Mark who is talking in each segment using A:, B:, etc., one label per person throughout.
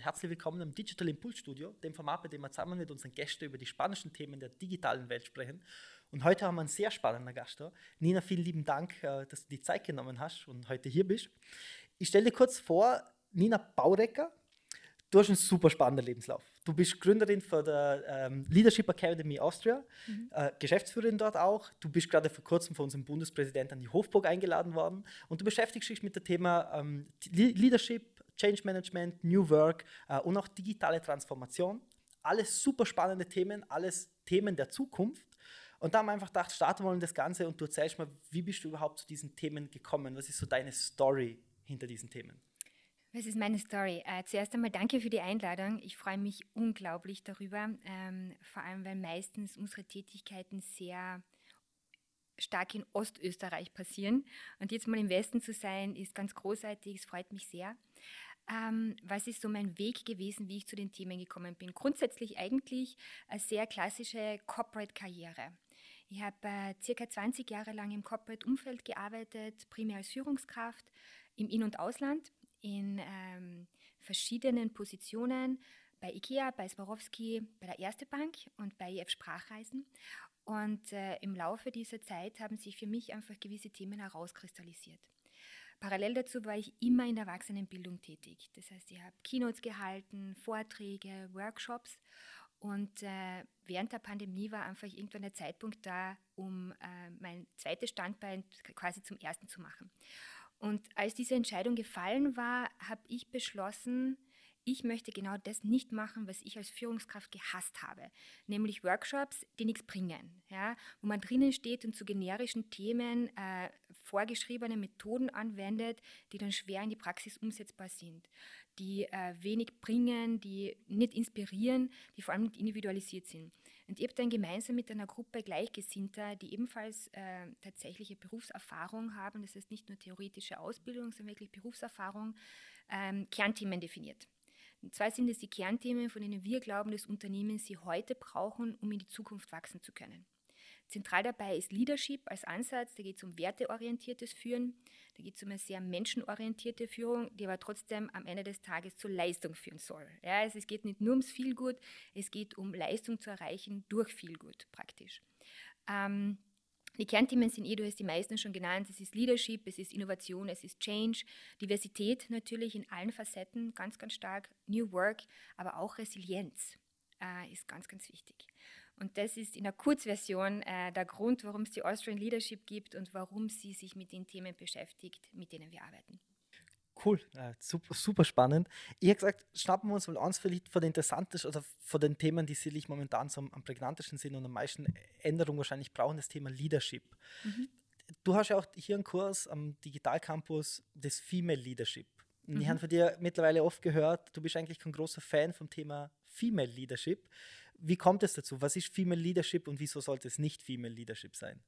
A: Herzlich willkommen im Digital Impulse Studio, dem Format, bei dem wir zusammen mit unseren Gästen über die spannendsten Themen der digitalen Welt sprechen. Und heute haben wir einen sehr spannenden Gast da. Nina, vielen lieben Dank, äh, dass du die Zeit genommen hast und heute hier bist. Ich stelle dir kurz vor, Nina Baurecker, du hast einen super spannenden Lebenslauf. Du bist Gründerin von der ähm, Leadership Academy Austria, mhm. äh, Geschäftsführerin dort auch. Du bist gerade vor kurzem von unserem Bundespräsidenten an die Hofburg eingeladen worden und du beschäftigst dich mit dem Thema ähm, Leadership, Change Management, New Work äh, und auch digitale Transformation. Alles super spannende Themen, alles Themen der Zukunft. Und da haben wir einfach gedacht, starten wir das Ganze und du erzählst mal, wie bist du überhaupt zu diesen Themen gekommen? Was ist so deine Story hinter diesen Themen?
B: Was ist meine Story? Äh, zuerst einmal danke für die Einladung. Ich freue mich unglaublich darüber, ähm, vor allem weil meistens unsere Tätigkeiten sehr stark in Ostösterreich passieren. Und jetzt mal im Westen zu sein, ist ganz großartig, es freut mich sehr. Ähm, was ist so mein Weg gewesen, wie ich zu den Themen gekommen bin? Grundsätzlich eigentlich eine sehr klassische Corporate-Karriere. Ich habe äh, circa 20 Jahre lang im Corporate-Umfeld gearbeitet, primär als Führungskraft im In- und Ausland in ähm, verschiedenen Positionen bei IKEA, bei Swarovski, bei der Erste Bank und bei IF Sprachreisen. Und äh, im Laufe dieser Zeit haben sich für mich einfach gewisse Themen herauskristallisiert. Parallel dazu war ich immer in der Erwachsenenbildung tätig. Das heißt, ich habe Keynotes gehalten, Vorträge, Workshops. Und äh, während der Pandemie war einfach irgendwann der Zeitpunkt da, um äh, mein zweites Standbein quasi zum ersten zu machen. Und als diese Entscheidung gefallen war, habe ich beschlossen, ich möchte genau das nicht machen, was ich als Führungskraft gehasst habe, nämlich Workshops, die nichts bringen, ja, wo man drinnen steht und zu generischen Themen äh, vorgeschriebene Methoden anwendet, die dann schwer in die Praxis umsetzbar sind, die äh, wenig bringen, die nicht inspirieren, die vor allem nicht individualisiert sind. Und ich habe dann gemeinsam mit einer Gruppe Gleichgesinnter, die ebenfalls äh, tatsächliche Berufserfahrung haben, das heißt nicht nur theoretische Ausbildung, sondern wirklich Berufserfahrung, ähm, Kernthemen definiert. Und zwar sind es die Kernthemen, von denen wir glauben, dass Unternehmen sie heute brauchen, um in die Zukunft wachsen zu können. Zentral dabei ist Leadership als Ansatz. Da geht es um werteorientiertes Führen. Da geht es um eine sehr menschenorientierte Führung, die aber trotzdem am Ende des Tages zur Leistung führen soll. Ja, also es geht nicht nur ums Feelgood, es geht um Leistung zu erreichen durch Feelgood praktisch. Ähm, die Kernthemen sind eh, du hast die meisten schon genannt, es ist Leadership, es ist Innovation, es ist Change, Diversität natürlich in allen Facetten, ganz, ganz stark, New Work, aber auch Resilienz äh, ist ganz, ganz wichtig. Und das ist in der Kurzversion äh, der Grund, warum es die Austrian Leadership gibt und warum sie sich mit den Themen beschäftigt, mit denen wir arbeiten.
A: Cool, äh, super, super spannend. Ich habe gesagt, schnappen wir uns mal eins vielleicht von den interessantesten oder von den Themen, die sicherlich momentan so am prägnantesten sind und am meisten Änderungen wahrscheinlich brauchen, das Thema Leadership. Mhm. Du hast ja auch hier einen Kurs am Digital Campus des Female Leadership. Mhm. Ich habe von dir mittlerweile oft gehört, du bist eigentlich kein großer Fan vom Thema Female Leadership. Wie kommt es dazu? Was ist Female Leadership und wieso sollte es nicht Female Leadership sein?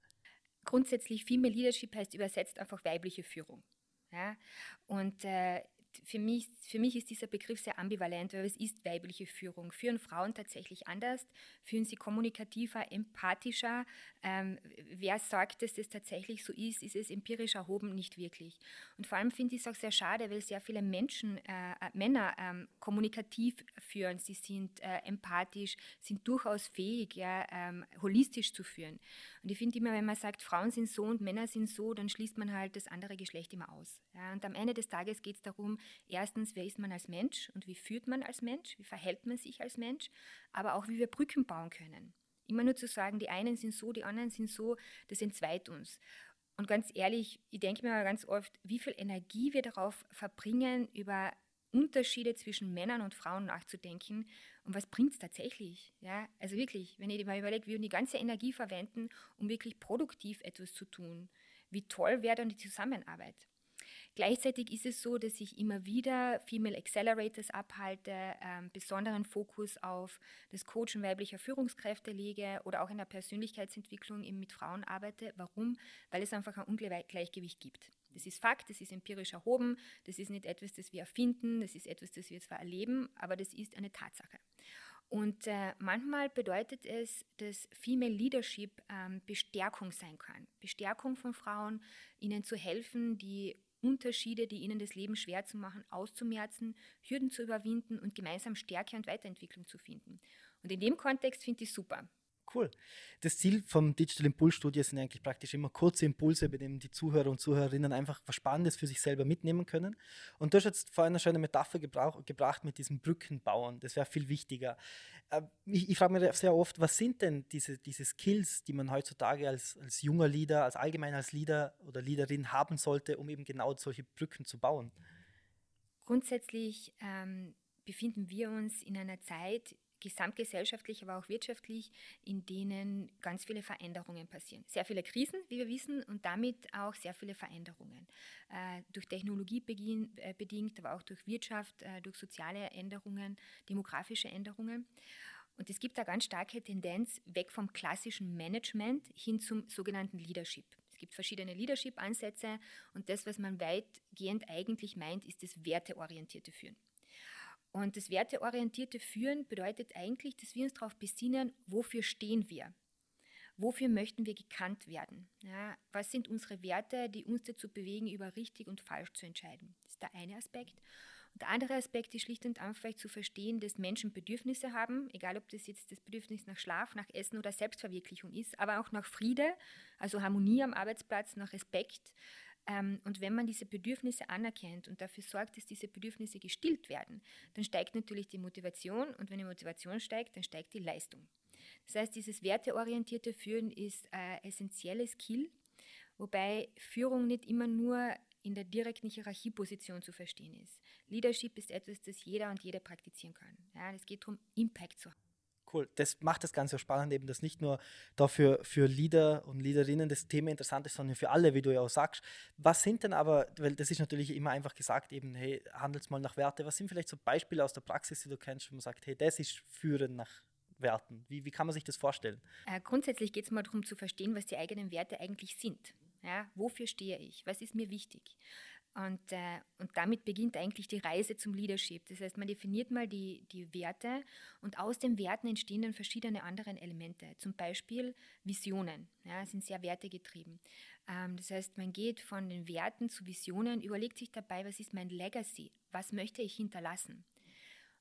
B: Grundsätzlich Female Leadership heißt übersetzt einfach weibliche Führung. Ja? Und äh, für mich, für mich ist dieser Begriff sehr ambivalent, weil es ist weibliche Führung. Führen Frauen tatsächlich anders? Führen sie kommunikativer, empathischer? Ähm, wer sagt, dass das tatsächlich so ist? Ist es empirisch erhoben? Nicht wirklich. Und vor allem finde ich es auch sehr schade, weil sehr viele Menschen, äh, äh, Männer ähm, kommunikativ führen. Sie sind äh, empathisch, sind durchaus fähig, ja, ähm, holistisch zu führen. Und ich finde immer, wenn man sagt, Frauen sind so und Männer sind so, dann schließt man halt das andere Geschlecht immer aus. Ja? Und am Ende des Tages geht es darum, erstens, wer ist man als Mensch und wie führt man als Mensch, wie verhält man sich als Mensch, aber auch wie wir Brücken bauen können. Immer nur zu sagen, die einen sind so, die anderen sind so, das entzweit uns. Und ganz ehrlich, ich denke mir ganz oft, wie viel Energie wir darauf verbringen, über Unterschiede zwischen Männern und Frauen nachzudenken und was bringt es tatsächlich. Ja? Also wirklich, wenn ich mir überlege, wir die ganze Energie verwenden, um wirklich produktiv etwas zu tun, wie toll wäre dann die Zusammenarbeit. Gleichzeitig ist es so, dass ich immer wieder Female Accelerators abhalte, ähm, besonderen Fokus auf das Coachen weiblicher Führungskräfte lege oder auch in der Persönlichkeitsentwicklung eben mit Frauen arbeite. Warum? Weil es einfach ein Ungleichgewicht gibt. Das ist Fakt, das ist empirisch erhoben, das ist nicht etwas, das wir erfinden, das ist etwas, das wir zwar erleben, aber das ist eine Tatsache. Und äh, manchmal bedeutet es, dass Female Leadership ähm, Bestärkung sein kann. Bestärkung von Frauen, ihnen zu helfen, die Unterschiede, die ihnen das Leben schwer zu machen, auszumerzen, Hürden zu überwinden und gemeinsam Stärke und Weiterentwicklung zu finden. Und in dem Kontext finde ich super.
A: Cool. Das Ziel vom Digital Impulse Studio sind eigentlich praktisch immer kurze Impulse, bei denen die Zuhörer und Zuhörerinnen einfach was Spannendes für sich selber mitnehmen können. Und du hast jetzt vorhin eine schöne Metapher gebrauch, gebracht mit diesem Brückenbauen. Das wäre viel wichtiger. Äh, ich, ich frage mich sehr oft, was sind denn diese, diese Skills, die man heutzutage als, als junger Leader, als allgemein als Leader oder Leaderin haben sollte, um eben genau solche Brücken zu bauen?
B: Grundsätzlich ähm, befinden wir uns in einer Zeit, gesamtgesellschaftlich, aber auch wirtschaftlich, in denen ganz viele Veränderungen passieren. Sehr viele Krisen, wie wir wissen, und damit auch sehr viele Veränderungen. Äh, durch Technologie beginn, äh, bedingt, aber auch durch Wirtschaft, äh, durch soziale Änderungen, demografische Änderungen. Und es gibt da ganz starke Tendenz weg vom klassischen Management hin zum sogenannten Leadership. Es gibt verschiedene Leadership-Ansätze und das, was man weitgehend eigentlich meint, ist das werteorientierte Führen. Und das werteorientierte Führen bedeutet eigentlich, dass wir uns darauf besinnen, wofür stehen wir? Wofür möchten wir gekannt werden? Ja, was sind unsere Werte, die uns dazu bewegen, über richtig und falsch zu entscheiden? Das ist der eine Aspekt. Und der andere Aspekt ist schlicht und einfach zu verstehen, dass Menschen Bedürfnisse haben, egal ob das jetzt das Bedürfnis nach Schlaf, nach Essen oder Selbstverwirklichung ist, aber auch nach Friede, also Harmonie am Arbeitsplatz, nach Respekt, und wenn man diese Bedürfnisse anerkennt und dafür sorgt, dass diese Bedürfnisse gestillt werden, dann steigt natürlich die Motivation und wenn die Motivation steigt, dann steigt die Leistung. Das heißt, dieses werteorientierte Führen ist ein essentielles Skill, wobei Führung nicht immer nur in der direkten Hierarchieposition zu verstehen ist. Leadership ist etwas, das jeder und jede praktizieren kann. Ja, es geht darum, Impact zu haben.
A: Cool. Das macht das Ganze spannend, eben, dass nicht nur dafür für Leader und Leaderinnen das Thema interessant ist, sondern für alle, wie du ja auch sagst. Was sind denn aber, weil das ist natürlich immer einfach gesagt, eben, hey, handelt mal nach Werte. Was sind vielleicht so Beispiele aus der Praxis, die du kennst, wo man sagt, hey, das ist Führen nach Werten? Wie, wie kann man sich das vorstellen?
B: Äh, grundsätzlich geht es mal darum zu verstehen, was die eigenen Werte eigentlich sind. Ja, wofür stehe ich? Was ist mir wichtig? Und, äh, und damit beginnt eigentlich die Reise zum Leadership. Das heißt, man definiert mal die, die Werte und aus den Werten entstehen dann verschiedene andere Elemente. Zum Beispiel Visionen, ja, sind sehr wertegetrieben. Ähm, das heißt, man geht von den Werten zu Visionen, überlegt sich dabei, was ist mein Legacy? Was möchte ich hinterlassen?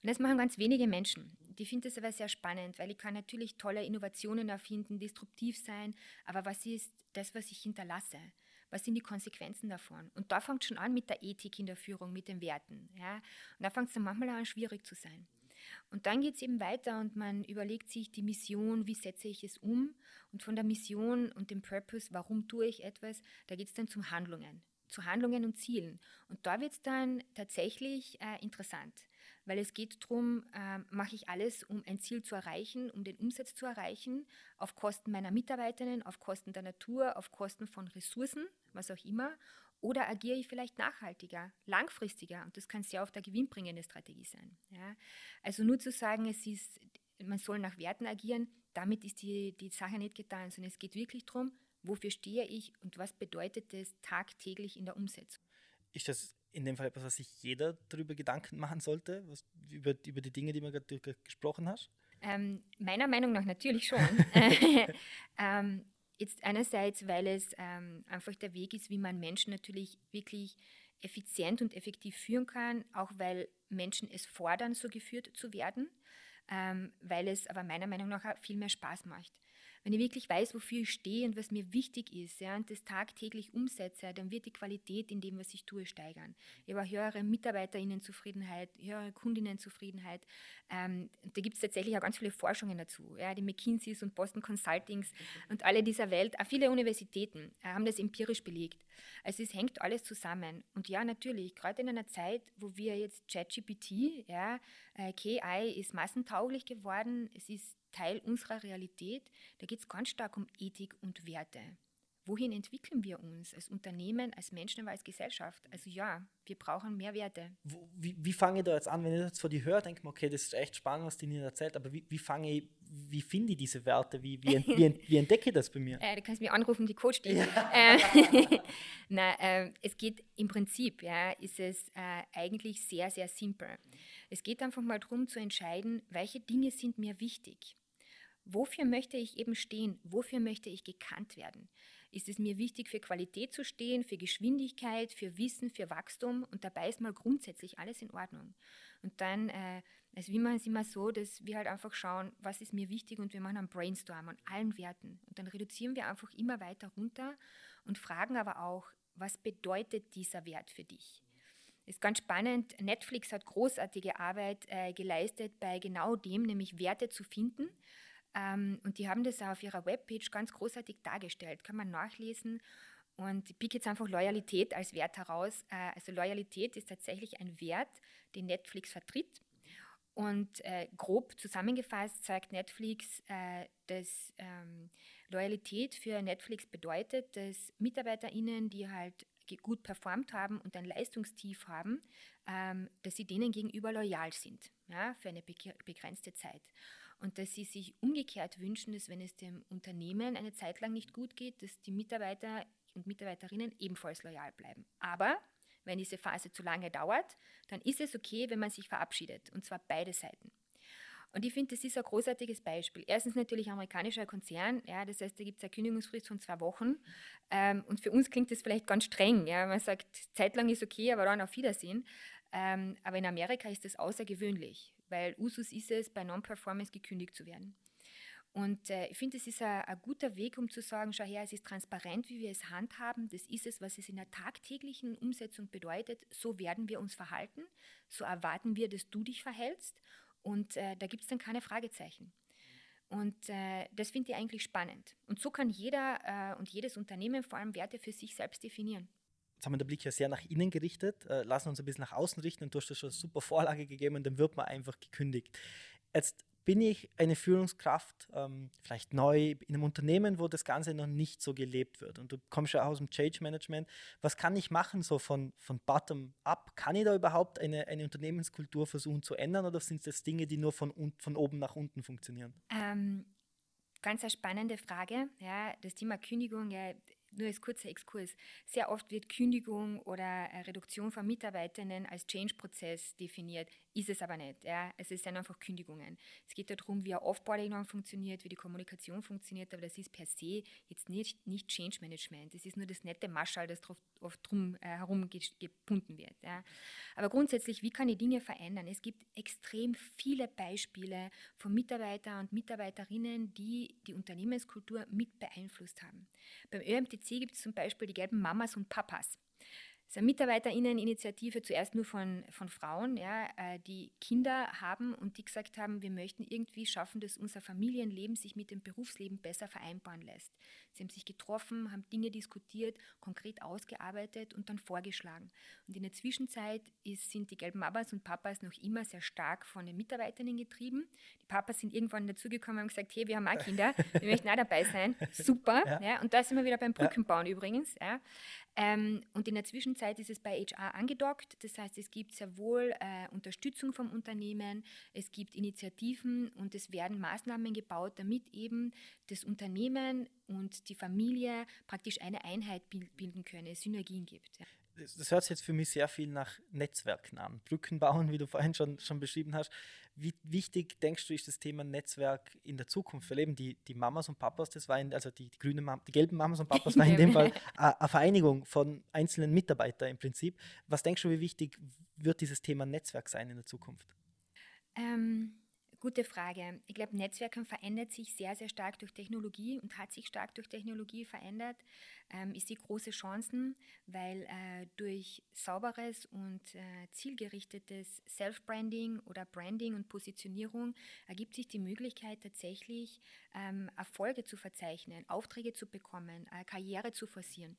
B: Und das machen ganz wenige Menschen. Die finden es aber sehr spannend, weil ich kann natürlich tolle Innovationen erfinden, disruptiv sein, aber was ist das, was ich hinterlasse? Was sind die Konsequenzen davon? Und da fängt schon an mit der Ethik in der Führung, mit den Werten. Ja? Und da fängt es dann manchmal an, schwierig zu sein. Und dann geht es eben weiter und man überlegt sich die Mission, wie setze ich es um? Und von der Mission und dem Purpose, warum tue ich etwas, da geht es dann zum Handlungen, zu Handlungen und Zielen. Und da wird es dann tatsächlich äh, interessant weil es geht darum, äh, mache ich alles, um ein Ziel zu erreichen, um den Umsatz zu erreichen, auf Kosten meiner Mitarbeiterinnen, auf Kosten der Natur, auf Kosten von Ressourcen, was auch immer, oder agiere ich vielleicht nachhaltiger, langfristiger und das kann sehr oft eine gewinnbringende Strategie sein. Ja? Also nur zu sagen, es ist, man soll nach Werten agieren, damit ist die, die Sache nicht getan, sondern es geht wirklich darum, wofür stehe ich und was bedeutet das tagtäglich in der Umsetzung.
A: Ist das in dem Fall etwas, was sich jeder darüber Gedanken machen sollte, was, über, über die Dinge, die man gerade gesprochen hast?
B: Ähm, meiner Meinung nach natürlich schon. ähm, jetzt einerseits, weil es ähm, einfach der Weg ist, wie man Menschen natürlich wirklich effizient und effektiv führen kann, auch weil Menschen es fordern, so geführt zu werden, ähm, weil es aber meiner Meinung nach viel mehr Spaß macht. Wenn ich wirklich weiß, wofür ich stehe und was mir wichtig ist ja, und das tagtäglich umsetze, dann wird die Qualität in dem, was ich tue, steigern. Ich habe höhere Mitarbeiterinnenzufriedenheit, höhere Kundinnenzufriedenheit. Ähm, da gibt es tatsächlich auch ganz viele Forschungen dazu. Ja, die McKinseys und Boston Consultings und alle dieser Welt, auch viele Universitäten äh, haben das empirisch belegt. Also es hängt alles zusammen. Und ja, natürlich, gerade in einer Zeit, wo wir jetzt ChatGPT, ja, äh, KI ist massentauglich geworden, es ist Teil unserer Realität, da geht es ganz stark um Ethik und Werte. Wohin entwickeln wir uns als Unternehmen, als Menschen, aber als Gesellschaft? Also ja, wir brauchen mehr Werte.
A: Wie, wie fange ich da jetzt an, wenn ich jetzt vor die höre, denke ich mir, okay, das ist echt spannend, was die Nina erzählt, aber wie, wie fange ich, wie finde ich diese Werte? Wie, wie, entdecke ich das bei mir?
B: Äh, du kannst mich anrufen, die Coach dich. Ja. Äh, äh, es geht im Prinzip, ja, ist es äh, eigentlich sehr, sehr simpel. Es geht einfach mal darum zu entscheiden, welche Dinge sind mir wichtig. Wofür möchte ich eben stehen? Wofür möchte ich gekannt werden? ist es mir wichtig, für Qualität zu stehen, für Geschwindigkeit, für Wissen, für Wachstum und dabei ist mal grundsätzlich alles in Ordnung. Und dann, äh, also wie man es immer so, dass wir halt einfach schauen, was ist mir wichtig und wir machen einen Brainstorm an allen Werten. Und dann reduzieren wir einfach immer weiter runter und fragen aber auch, was bedeutet dieser Wert für dich? ist ganz spannend. Netflix hat großartige Arbeit äh, geleistet bei genau dem, nämlich Werte zu finden. Ähm, und die haben das auch auf ihrer Webpage ganz großartig dargestellt. Kann man nachlesen. Und ich pick jetzt einfach Loyalität als Wert heraus. Äh, also Loyalität ist tatsächlich ein Wert, den Netflix vertritt. Und äh, grob zusammengefasst sagt Netflix, äh, dass ähm, Loyalität für Netflix bedeutet, dass MitarbeiterInnen, die halt gut performt haben und ein Leistungstief haben, ähm, dass sie denen gegenüber loyal sind, ja, für eine begrenzte Zeit. Und dass sie sich umgekehrt wünschen, dass wenn es dem Unternehmen eine Zeit lang nicht gut geht, dass die Mitarbeiter und Mitarbeiterinnen ebenfalls loyal bleiben. Aber wenn diese Phase zu lange dauert, dann ist es okay, wenn man sich verabschiedet, und zwar beide Seiten. Und ich finde, das ist ein großartiges Beispiel. Erstens natürlich amerikanischer Konzern, ja, das heißt, da gibt es eine Kündigungsfrist von zwei Wochen. Ähm, und für uns klingt das vielleicht ganz streng. Ja, man sagt, zeitlang ist okay, aber dann auf Wiedersehen. Ähm, aber in Amerika ist das außergewöhnlich, weil Usus ist es, bei Non-Performance gekündigt zu werden. Und äh, ich finde, es ist ein guter Weg, um zu sagen, schau her, es ist transparent, wie wir es handhaben. Das ist es, was es in der tagtäglichen Umsetzung bedeutet. So werden wir uns verhalten. So erwarten wir, dass du dich verhältst. Und äh, da gibt es dann keine Fragezeichen. Und äh, das finde ich eigentlich spannend. Und so kann jeder äh, und jedes Unternehmen vor allem Werte für sich selbst definieren.
A: Jetzt haben wir den Blick ja sehr nach innen gerichtet, äh, lassen uns ein bisschen nach außen richten und du hast da schon eine super Vorlage gegeben und dann wird man einfach gekündigt. Jetzt bin ich eine Führungskraft, ähm, vielleicht neu in einem Unternehmen, wo das Ganze noch nicht so gelebt wird. Und du kommst ja aus dem Change Management. Was kann ich machen, so von, von bottom up? Kann ich da überhaupt eine, eine Unternehmenskultur versuchen zu ändern oder sind das Dinge, die nur von, von oben nach unten funktionieren?
B: Ähm, ganz eine spannende Frage. Ja, das Thema Kündigung, ja, nur als kurzer Exkurs, sehr oft wird Kündigung oder Reduktion von Mitarbeitenden als Change-Prozess definiert, ist es aber nicht. Ja. Es sind einfach Kündigungen. Es geht darum, wie ein Offboarding funktioniert, wie die Kommunikation funktioniert, aber das ist per se jetzt nicht, nicht Change Management. Es ist nur das nette Maschall, das oft drum äh, herum gebunden wird. Ja. Aber grundsätzlich, wie kann ich Dinge verändern? Es gibt extrem viele Beispiele von Mitarbeitern und Mitarbeiterinnen, die die Unternehmenskultur mit beeinflusst haben. Beim ÖMTC gibt es zum Beispiel die gelben Mamas und Papas. Ist eine Mitarbeiterinnen-Initiative, zuerst nur von, von Frauen, ja, äh, die Kinder haben und die gesagt haben, wir möchten irgendwie schaffen, dass unser Familienleben sich mit dem Berufsleben besser vereinbaren lässt. Sie haben sich getroffen, haben Dinge diskutiert, konkret ausgearbeitet und dann vorgeschlagen. Und in der Zwischenzeit ist, sind die gelben Mamas und Papas noch immer sehr stark von den Mitarbeiterinnen getrieben. Die Papas sind irgendwann dazugekommen und haben gesagt, hey, wir haben auch Kinder, wir möchten auch dabei sein. Super. Ja. ja. und da sind wir wieder beim Brückenbauen ja. übrigens. Ja. Ähm, und in der Zwischenzeit ist es bei HR angedockt. Das heißt, es gibt sehr wohl äh, Unterstützung vom Unternehmen, es gibt Initiativen und es werden Maßnahmen gebaut, damit eben das Unternehmen und die Familie praktisch eine Einheit bilden können, Synergien gibt. Ja.
A: Das, hört sich jetzt für mich sehr viel nach Netzwerken an. Brücken bauen, wie du vorhin schon, schon beschrieben hast. Wie wichtig denkst du, ist das Thema Netzwerk in der Zukunft? Weil eben die, die Mamas und Papas, das war in, also die, die grüne Mam die gelben Mamas und Papas war in dem Fall eine Vereinigung von einzelnen Mitarbeitern im Prinzip. Was denkst du, wie wichtig wird dieses Thema Netzwerk sein in der Zukunft?
B: Ähm, Gute Frage. Ich glaube, Netzwerken verändert sich sehr, sehr stark durch Technologie und hat sich stark durch Technologie verändert. Ähm, ich sehe große Chancen, weil äh, durch sauberes und äh, zielgerichtetes Self-Branding oder Branding und Positionierung ergibt sich die Möglichkeit tatsächlich ähm, Erfolge zu verzeichnen, Aufträge zu bekommen, äh, Karriere zu forcieren.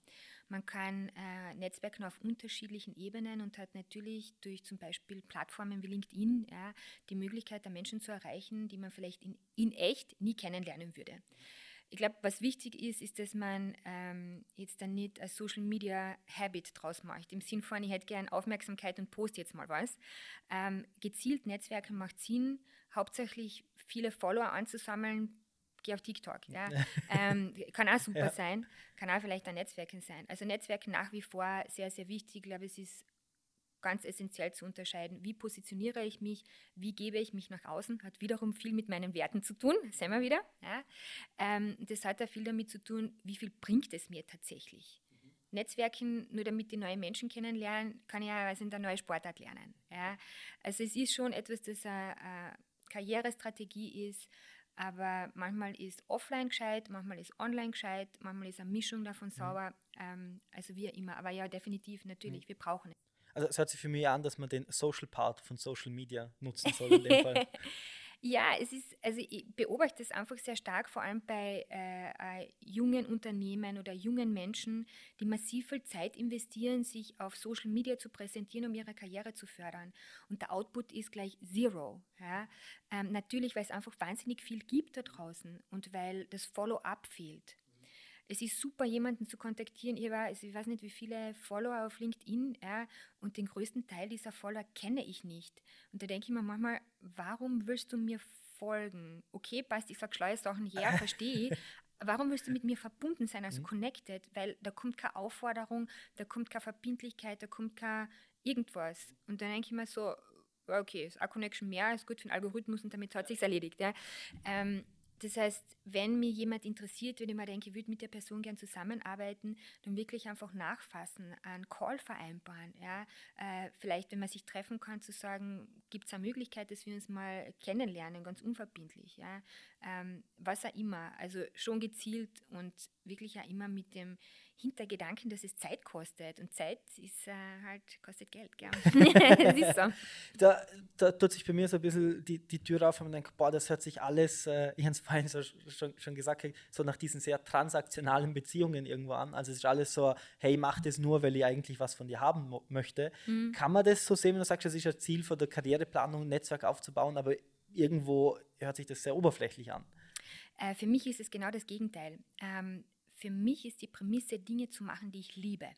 B: Man kann äh, Netzwerken auf unterschiedlichen Ebenen und hat natürlich durch zum Beispiel Plattformen wie LinkedIn ja, die Möglichkeit, da Menschen zu erreichen, die man vielleicht in, in echt nie kennenlernen würde. Ich glaube, was wichtig ist, ist, dass man ähm, jetzt dann nicht ein Social Media Habit draus macht. Im Sinn von, ich hätte gerne Aufmerksamkeit und poste jetzt mal was. Ähm, gezielt Netzwerken macht Sinn, hauptsächlich viele Follower anzusammeln, geh auf TikTok. Ja. ähm, kann auch super ja. sein, kann auch vielleicht ein Netzwerken sein. Also Netzwerken nach wie vor sehr, sehr wichtig. Ich glaube, es ist ganz essentiell zu unterscheiden, wie positioniere ich mich, wie gebe ich mich nach außen, hat wiederum viel mit meinen Werten zu tun, sehen wir wieder. Ja. Ähm, das hat auch viel damit zu tun, wie viel bringt es mir tatsächlich. Netzwerken, nur damit die neue Menschen kennenlernen, kann ich ja also in eine neue Sportart lernen. Ja. Also es ist schon etwas, das eine, eine Karrierestrategie ist, aber manchmal ist offline gescheit, manchmal ist online gescheit, manchmal ist eine Mischung davon mhm. sauber. Ähm, also wie immer. Aber ja, definitiv, natürlich, mhm. wir brauchen es.
A: Also es hört sich für mich an, dass man den Social Part von Social Media nutzen soll in dem Fall.
B: Ja, es ist, also ich beobachte es einfach sehr stark, vor allem bei äh, äh, jungen Unternehmen oder jungen Menschen, die massiv viel Zeit investieren, sich auf Social Media zu präsentieren, um ihre Karriere zu fördern. Und der Output ist gleich Zero. Ja? Ähm, natürlich, weil es einfach wahnsinnig viel gibt da draußen und weil das Follow-up fehlt es ist super, jemanden zu kontaktieren. Ich, war, also ich weiß nicht, wie viele Follower auf LinkedIn, ja, und den größten Teil dieser Follower kenne ich nicht. Und da denke ich mir manchmal, warum willst du mir folgen? Okay, passt, ich sage schlaue Sachen her, verstehe ich. Warum willst du mit mir verbunden sein, also mhm. connected? Weil da kommt keine Aufforderung, da kommt keine Verbindlichkeit, da kommt kein irgendwas. Und dann denke ich mir so, okay, ist eine Connection mehr, ist gut für den Algorithmus und damit hat sich erledigt. Ja. Ähm, das heißt, wenn mir jemand interessiert, wenn ich mir denke, ich würde mit der Person gern zusammenarbeiten, dann wirklich einfach nachfassen, einen Call vereinbaren. Ja? Äh, vielleicht, wenn man sich treffen kann, zu sagen, gibt es eine Möglichkeit, dass wir uns mal kennenlernen, ganz unverbindlich. Ja? Ähm, was auch immer. Also schon gezielt und wirklich auch immer mit dem Hintergedanken, dass es Zeit kostet. Und Zeit ist äh, halt, kostet Geld, gell?
A: so. Da, da, tut sich bei mir so ein bisschen die, die Tür auf und man denkt, boah, das hört sich alles, äh, ich habe es vorhin so, schon, schon gesagt, so nach diesen sehr transaktionalen Beziehungen irgendwo an. Also es ist alles so, hey, mach das nur, weil ich eigentlich was von dir haben möchte. Mhm. Kann man das so sehen, wenn du sagst, das ist ein Ziel von der Karriereplanung, ein Netzwerk aufzubauen, aber irgendwo hört sich das sehr oberflächlich an?
B: Äh, für mich ist es genau das Gegenteil. Ähm, für mich ist die Prämisse, Dinge zu machen, die ich liebe.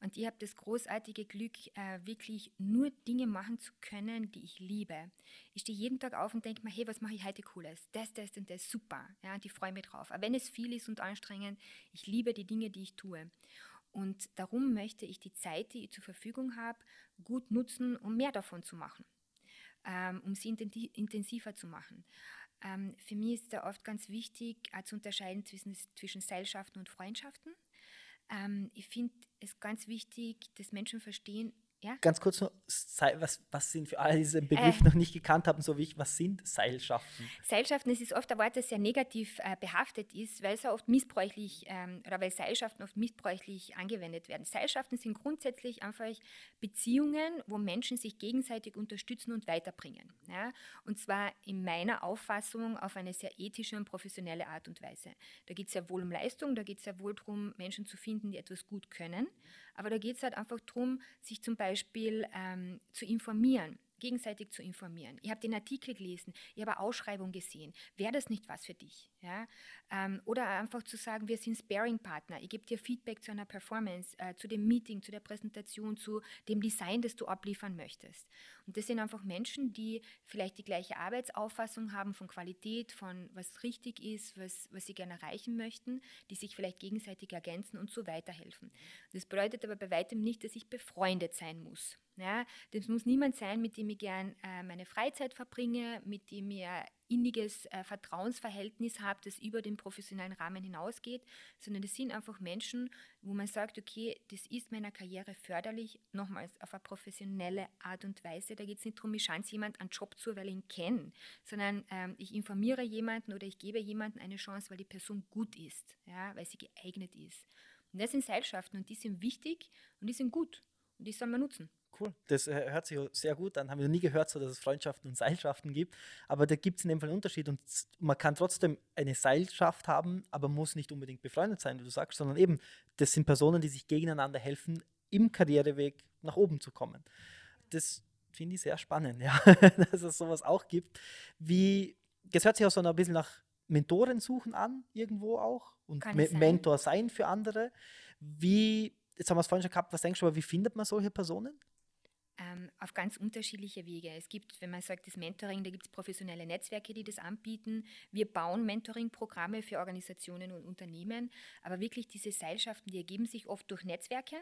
B: Und ich habe das großartige Glück, äh, wirklich nur Dinge machen zu können, die ich liebe. Ich stehe jeden Tag auf und denke mir, hey, was mache ich heute Cooles? Das, das und das, super. Ja, und ich freue mich drauf. Aber wenn es viel ist und anstrengend, ich liebe die Dinge, die ich tue. Und darum möchte ich die Zeit, die ich zur Verfügung habe, gut nutzen, um mehr davon zu machen, ähm, um sie intensiver zu machen. Ähm, für mich ist da oft ganz wichtig, auch zu unterscheiden zwischen, zwischen Seilschaften und Freundschaften. Ähm, ich finde es ganz wichtig, dass Menschen verstehen, ja?
A: Ganz kurz noch, was, was sind für alle, die diesen Begriff äh, noch nicht gekannt haben, so wie ich, was sind Seilschaften?
B: Seilschaften, es ist oft ein Wort, das sehr negativ äh, behaftet ist, weil es oft missbräuchlich ähm, oder weil Seilschaften oft missbräuchlich angewendet werden. Seilschaften sind grundsätzlich einfach Beziehungen, wo Menschen sich gegenseitig unterstützen und weiterbringen. Ja? Und zwar in meiner Auffassung auf eine sehr ethische und professionelle Art und Weise. Da geht es ja wohl um Leistung, da geht es ja wohl darum, Menschen zu finden, die etwas gut können. Aber da geht es halt einfach darum, sich zum Beispiel ähm, zu informieren gegenseitig zu informieren. Ich habe den Artikel gelesen, ich habe eine Ausschreibung gesehen. Wäre das nicht was für dich? Ja? Ähm, oder einfach zu sagen, wir sind Sparing-Partner. Ich gebe dir Feedback zu einer Performance, äh, zu dem Meeting, zu der Präsentation, zu dem Design, das du abliefern möchtest. Und das sind einfach Menschen, die vielleicht die gleiche Arbeitsauffassung haben von Qualität, von was richtig ist, was, was sie gerne erreichen möchten, die sich vielleicht gegenseitig ergänzen und so weiterhelfen. Das bedeutet aber bei weitem nicht, dass ich befreundet sein muss. Ja, das muss niemand sein, mit dem ich gern äh, meine Freizeit verbringe, mit dem ich ein inniges äh, Vertrauensverhältnis habe, das über den professionellen Rahmen hinausgeht, sondern das sind einfach Menschen, wo man sagt, okay, das ist meiner Karriere förderlich, nochmals auf eine professionelle Art und Weise. Da geht es nicht darum, ich chance jemand einen Job zu, weil ich ihn kenne, sondern ähm, ich informiere jemanden oder ich gebe jemanden eine Chance, weil die Person gut ist, ja, weil sie geeignet ist. Und das sind Seilschaften und die sind wichtig und die sind gut und die soll man nutzen.
A: Cool, das äh, hört sich sehr gut an. Haben wir noch nie gehört, so dass es Freundschaften und Seilschaften gibt. Aber da gibt es in dem Fall einen Unterschied. Und man kann trotzdem eine Seilschaft haben, aber muss nicht unbedingt befreundet sein, wie du sagst, sondern eben, das sind Personen, die sich gegeneinander helfen, im Karriereweg nach oben zu kommen. Das finde ich sehr spannend, ja, dass es sowas auch gibt. Wie, das hört sich auch so ein bisschen nach Mentoren suchen an, irgendwo auch. Und Me Mentor sein für andere. Wie, jetzt haben wir es vorhin schon gehabt, was denkst du, aber wie findet man solche Personen?
B: Ähm, auf ganz unterschiedliche Wege. Es gibt, wenn man sagt, das Mentoring, da gibt es professionelle Netzwerke, die das anbieten. Wir bauen Mentoring-Programme für Organisationen und Unternehmen, aber wirklich diese Seilschaften, die ergeben sich oft durch Netzwerke.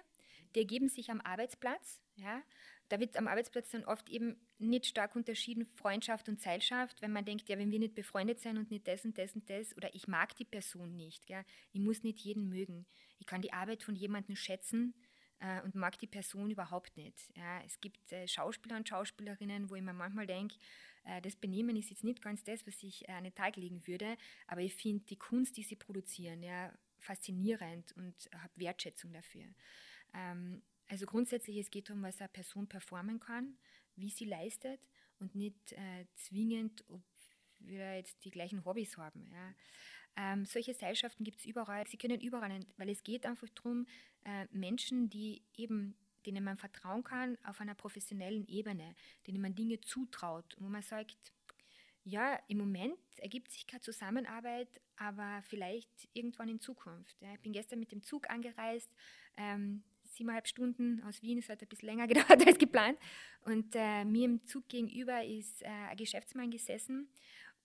B: die ergeben sich am Arbeitsplatz. Ja? Da wird am Arbeitsplatz dann oft eben nicht stark unterschieden, Freundschaft und Seilschaft, wenn man denkt, ja, wenn wir nicht befreundet sein und nicht das und das und das, oder ich mag die Person nicht, gell? ich muss nicht jeden mögen. Ich kann die Arbeit von jemandem schätzen äh, und mag die Person überhaupt nicht. Ja? Es gibt äh, Schauspieler und Schauspielerinnen, wo ich mir manchmal denke, äh, das Benehmen ist jetzt nicht ganz das, was ich äh, an den Tag legen würde, aber ich finde die Kunst, die sie produzieren, ja, faszinierend und habe Wertschätzung dafür. Ähm, also grundsätzlich, es geht darum, was eine Person performen kann, wie sie leistet und nicht äh, zwingend, ob wir jetzt die gleichen Hobbys haben. Ja. Ähm, solche Seilschaften gibt es überall. Sie können überall, weil es geht einfach darum, äh, Menschen, die eben denen man vertrauen kann auf einer professionellen Ebene, denen man Dinge zutraut, wo man sagt, ja, im Moment ergibt sich keine Zusammenarbeit, aber vielleicht irgendwann in Zukunft. Ja, ich bin gestern mit dem Zug angereist, ähm, siebeneinhalb Stunden aus Wien, es hat ein bisschen länger gedauert als geplant. Und äh, mir im Zug gegenüber ist äh, ein Geschäftsmann gesessen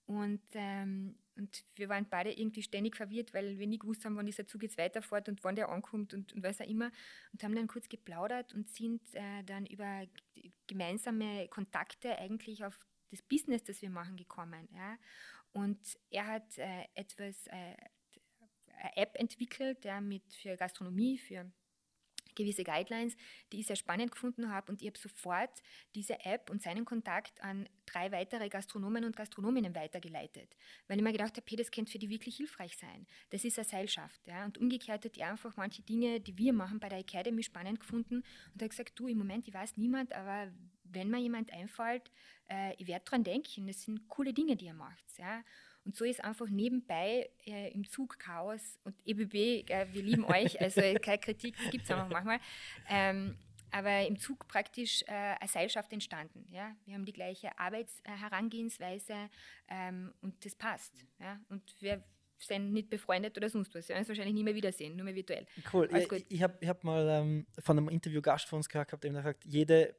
B: und, ähm, und wir waren beide irgendwie ständig verwirrt, weil wir nie gewusst haben, wann dieser Zug jetzt weiterfährt und wann der ankommt und, und was auch immer. Und haben dann kurz geplaudert und sind äh, dann über gemeinsame Kontakte eigentlich auf das Business, das wir machen, gekommen. Ja. Und er hat äh, etwas, äh, eine App entwickelt, ja, mit, für Gastronomie, für gewisse Guidelines, die ich sehr spannend gefunden habe und ich habe sofort diese App und seinen Kontakt an drei weitere Gastronomen und Gastronominnen weitergeleitet, weil ich mir gedacht habe, hey, das könnte für die wirklich hilfreich sein. Das ist eine Seilschaft. Ja? Und umgekehrt hat er einfach manche Dinge, die wir machen bei der Academy spannend gefunden und hat gesagt, du, im Moment, ich weiß niemand, aber wenn mir jemand einfällt, äh, ich werde dran denken, das sind coole Dinge, die ihr macht. Ja? Und so ist einfach nebenbei äh, im Zug Chaos und EBB, äh, wir lieben euch, also keine Kritik, das gibt es einfach manchmal. Ähm, aber im Zug praktisch äh, eine Seilschaft entstanden. Ja? Wir haben die gleiche Arbeitsherangehensweise ähm, und das passt. Ja? Und wir sind nicht befreundet oder sonst was. Wir werden uns wahrscheinlich nie mehr wiedersehen, nur mehr virtuell.
A: Cool. ich, ich habe ich hab mal ähm, von einem Interviewgast von uns gehört, der gesagt jede,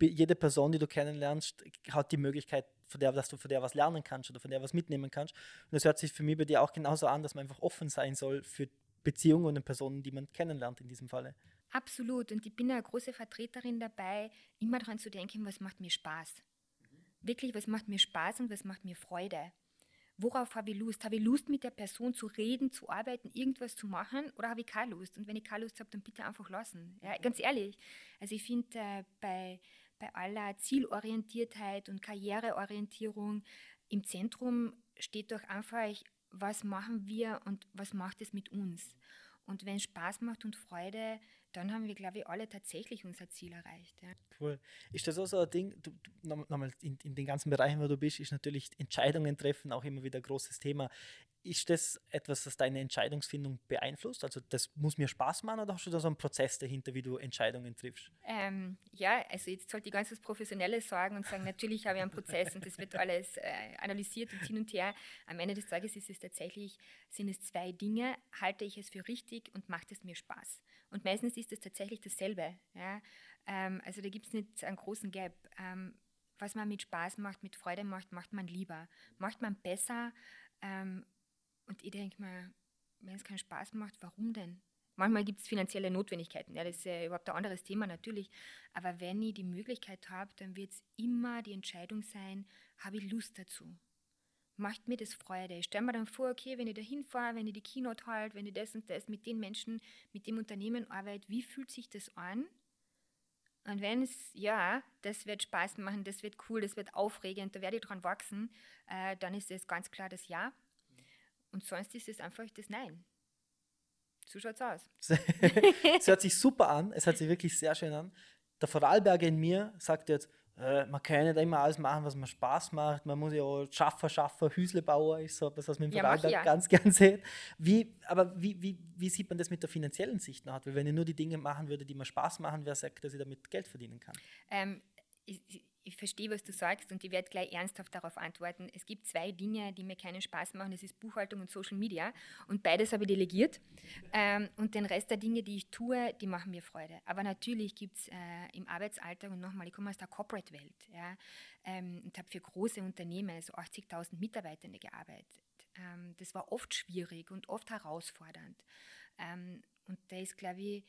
A: jede Person, die du kennenlernst, hat die Möglichkeit, von der, dass du von der was lernen kannst oder von der was mitnehmen kannst. Und das hört sich für mich bei dir auch genauso an, dass man einfach offen sein soll für Beziehungen und Personen, die man kennenlernt in diesem Falle.
B: Absolut. Und ich bin eine große Vertreterin dabei, immer daran zu denken, was macht mir Spaß. Wirklich, was macht mir Spaß und was macht mir Freude. Worauf habe ich Lust? Habe ich Lust, mit der Person zu reden, zu arbeiten, irgendwas zu machen oder habe ich keine Lust? Und wenn ich keine Lust habe, dann bitte einfach lassen. Ja, ganz ehrlich. Also ich finde, äh, bei bei aller Zielorientiertheit und Karriereorientierung im Zentrum steht doch einfach, was machen wir und was macht es mit uns. Und wenn Spaß macht und Freude, dann haben wir, glaube ich, alle tatsächlich unser Ziel erreicht. Ja.
A: Cool. Ist das auch so ein Ding, du, du, nochmal in, in den ganzen Bereichen, wo du bist, ist natürlich Entscheidungen treffen auch immer wieder ein großes Thema. Ist das etwas, das deine Entscheidungsfindung beeinflusst? Also das muss mir Spaß machen oder hast du da so einen Prozess dahinter, wie du Entscheidungen triffst?
B: Ähm, ja, also jetzt sollte ich ganz das Professionelle sagen und sagen, natürlich habe ich einen Prozess und das wird alles äh, analysiert und hin und her. Am Ende des Tages ist es tatsächlich, sind es zwei Dinge, halte ich es für richtig und macht es mir Spaß. Und meistens ist es tatsächlich dasselbe. Ja? Ähm, also da gibt es nicht einen großen Gap. Ähm, was man mit Spaß macht, mit Freude macht, macht man lieber, macht man besser. Und ich denke mal, wenn es keinen Spaß macht, warum denn? Manchmal gibt es finanzielle Notwendigkeiten, ja, das ist ja überhaupt ein anderes Thema natürlich. Aber wenn ich die Möglichkeit habe, dann wird es immer die Entscheidung sein, habe ich Lust dazu? Macht mir das Freude? Ich stelle mir dann vor, okay, wenn ich da hinfahre, wenn ich die Keynote halte, wenn ich das und das mit den Menschen, mit dem Unternehmen arbeite, wie fühlt sich das an? Und wenn es, ja, das wird Spaß machen, das wird cool, das wird aufregend, da werde ich dran wachsen, äh, dann ist es ganz klar das Ja. Und sonst ist es einfach das Nein. So schaut es aus.
A: es hört sich super an, es hört sich wirklich sehr schön an. Der Vorarlberger in mir sagt jetzt, äh, man kann ja nicht immer alles machen, was mir Spaß macht. Man muss ja auch Schaffer, Schaffer, Hüslebauer ist so etwas, was man im ja, Vorarlberg ja. ganz gern sieht. Wie, aber wie, wie, wie sieht man das mit der finanziellen Sicht nach? Weil wenn ich nur die Dinge machen würde, die mir Spaß machen, wer sagt, dass ich damit Geld verdienen kann?
B: Ähm, ich, ich verstehe, was du sagst und ich werde gleich ernsthaft darauf antworten. Es gibt zwei Dinge, die mir keinen Spaß machen. Das ist Buchhaltung und Social Media. Und beides habe ich delegiert. Ähm, und den Rest der Dinge, die ich tue, die machen mir Freude. Aber natürlich gibt es äh, im Arbeitsalltag, und nochmal, ich komme aus der Corporate-Welt ja, ähm, und habe für große Unternehmen, also 80.000 Mitarbeitende gearbeitet. Ähm, das war oft schwierig und oft herausfordernd. Und da ist, glaube ich,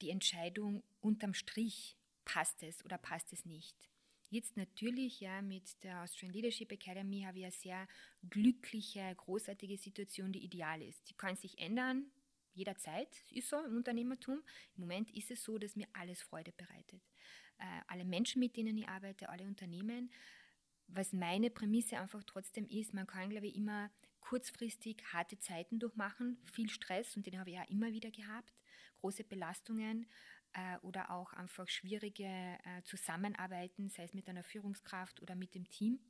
B: die Entscheidung unterm Strich, passt es oder passt es nicht. Jetzt natürlich ja mit der Austrian Leadership Academy habe ich eine sehr glückliche, großartige Situation, die ideal ist. Die kann sich ändern, jederzeit, ist so im Unternehmertum. Im Moment ist es so, dass mir alles Freude bereitet. Äh, alle Menschen, mit denen ich arbeite, alle Unternehmen. Was meine Prämisse einfach trotzdem ist, man kann, glaube ich, immer kurzfristig harte Zeiten durchmachen, viel Stress und den habe ich ja immer wieder gehabt, große Belastungen äh, oder auch einfach schwierige äh, Zusammenarbeiten, sei es mit einer Führungskraft oder mit dem Team.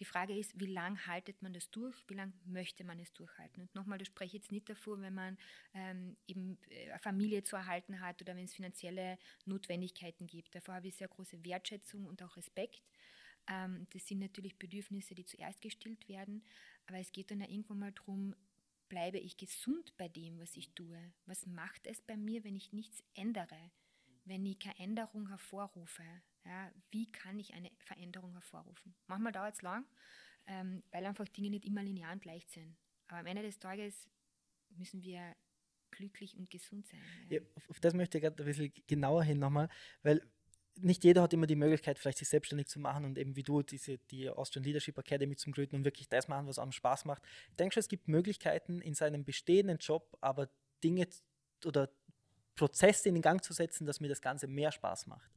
B: Die Frage ist, wie lange haltet man das durch, wie lange möchte man es durchhalten? Und nochmal, das spreche ich jetzt nicht davor, wenn man ähm, eben äh, eine Familie zu erhalten hat oder wenn es finanzielle Notwendigkeiten gibt. Davor habe ich sehr große Wertschätzung und auch Respekt. Ähm, das sind natürlich Bedürfnisse, die zuerst gestillt werden, aber es geht dann ja irgendwann mal darum, bleibe ich gesund bei dem, was ich tue? Was macht es bei mir, wenn ich nichts ändere? Wenn ich keine Änderung hervorrufe? Ja, wie kann ich eine Veränderung hervorrufen? Manchmal dauert es lang, ähm, weil einfach Dinge nicht immer linear und leicht sind. Aber am Ende des Tages müssen wir glücklich und gesund sein.
A: Ja. Ja, auf das möchte ich gerade ein bisschen genauer hin nochmal, weil nicht jeder hat immer die Möglichkeit, vielleicht sich selbstständig zu machen und eben wie du diese, die Austrian Leadership Academy zum gründen und wirklich das machen, was einem Spaß macht. Denke schon, es gibt Möglichkeiten in seinem bestehenden Job, aber Dinge oder Prozesse in den Gang zu setzen, dass mir das Ganze mehr Spaß macht.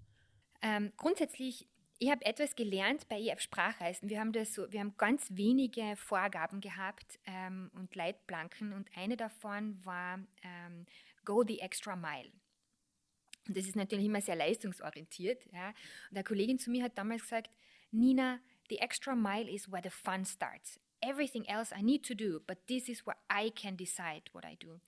B: Ähm, grundsätzlich, ich habe etwas gelernt bei EF Sprachreisen. Wir haben, das so, wir haben ganz wenige Vorgaben gehabt ähm, und Leitplanken und eine davon war ähm, Go the extra mile. Und das ist natürlich immer sehr leistungsorientiert. Ja. Und eine Kollegin zu mir hat damals gesagt, Nina, the extra mile is where the fun starts. Everything else I need to do, but this is where I can decide what I do.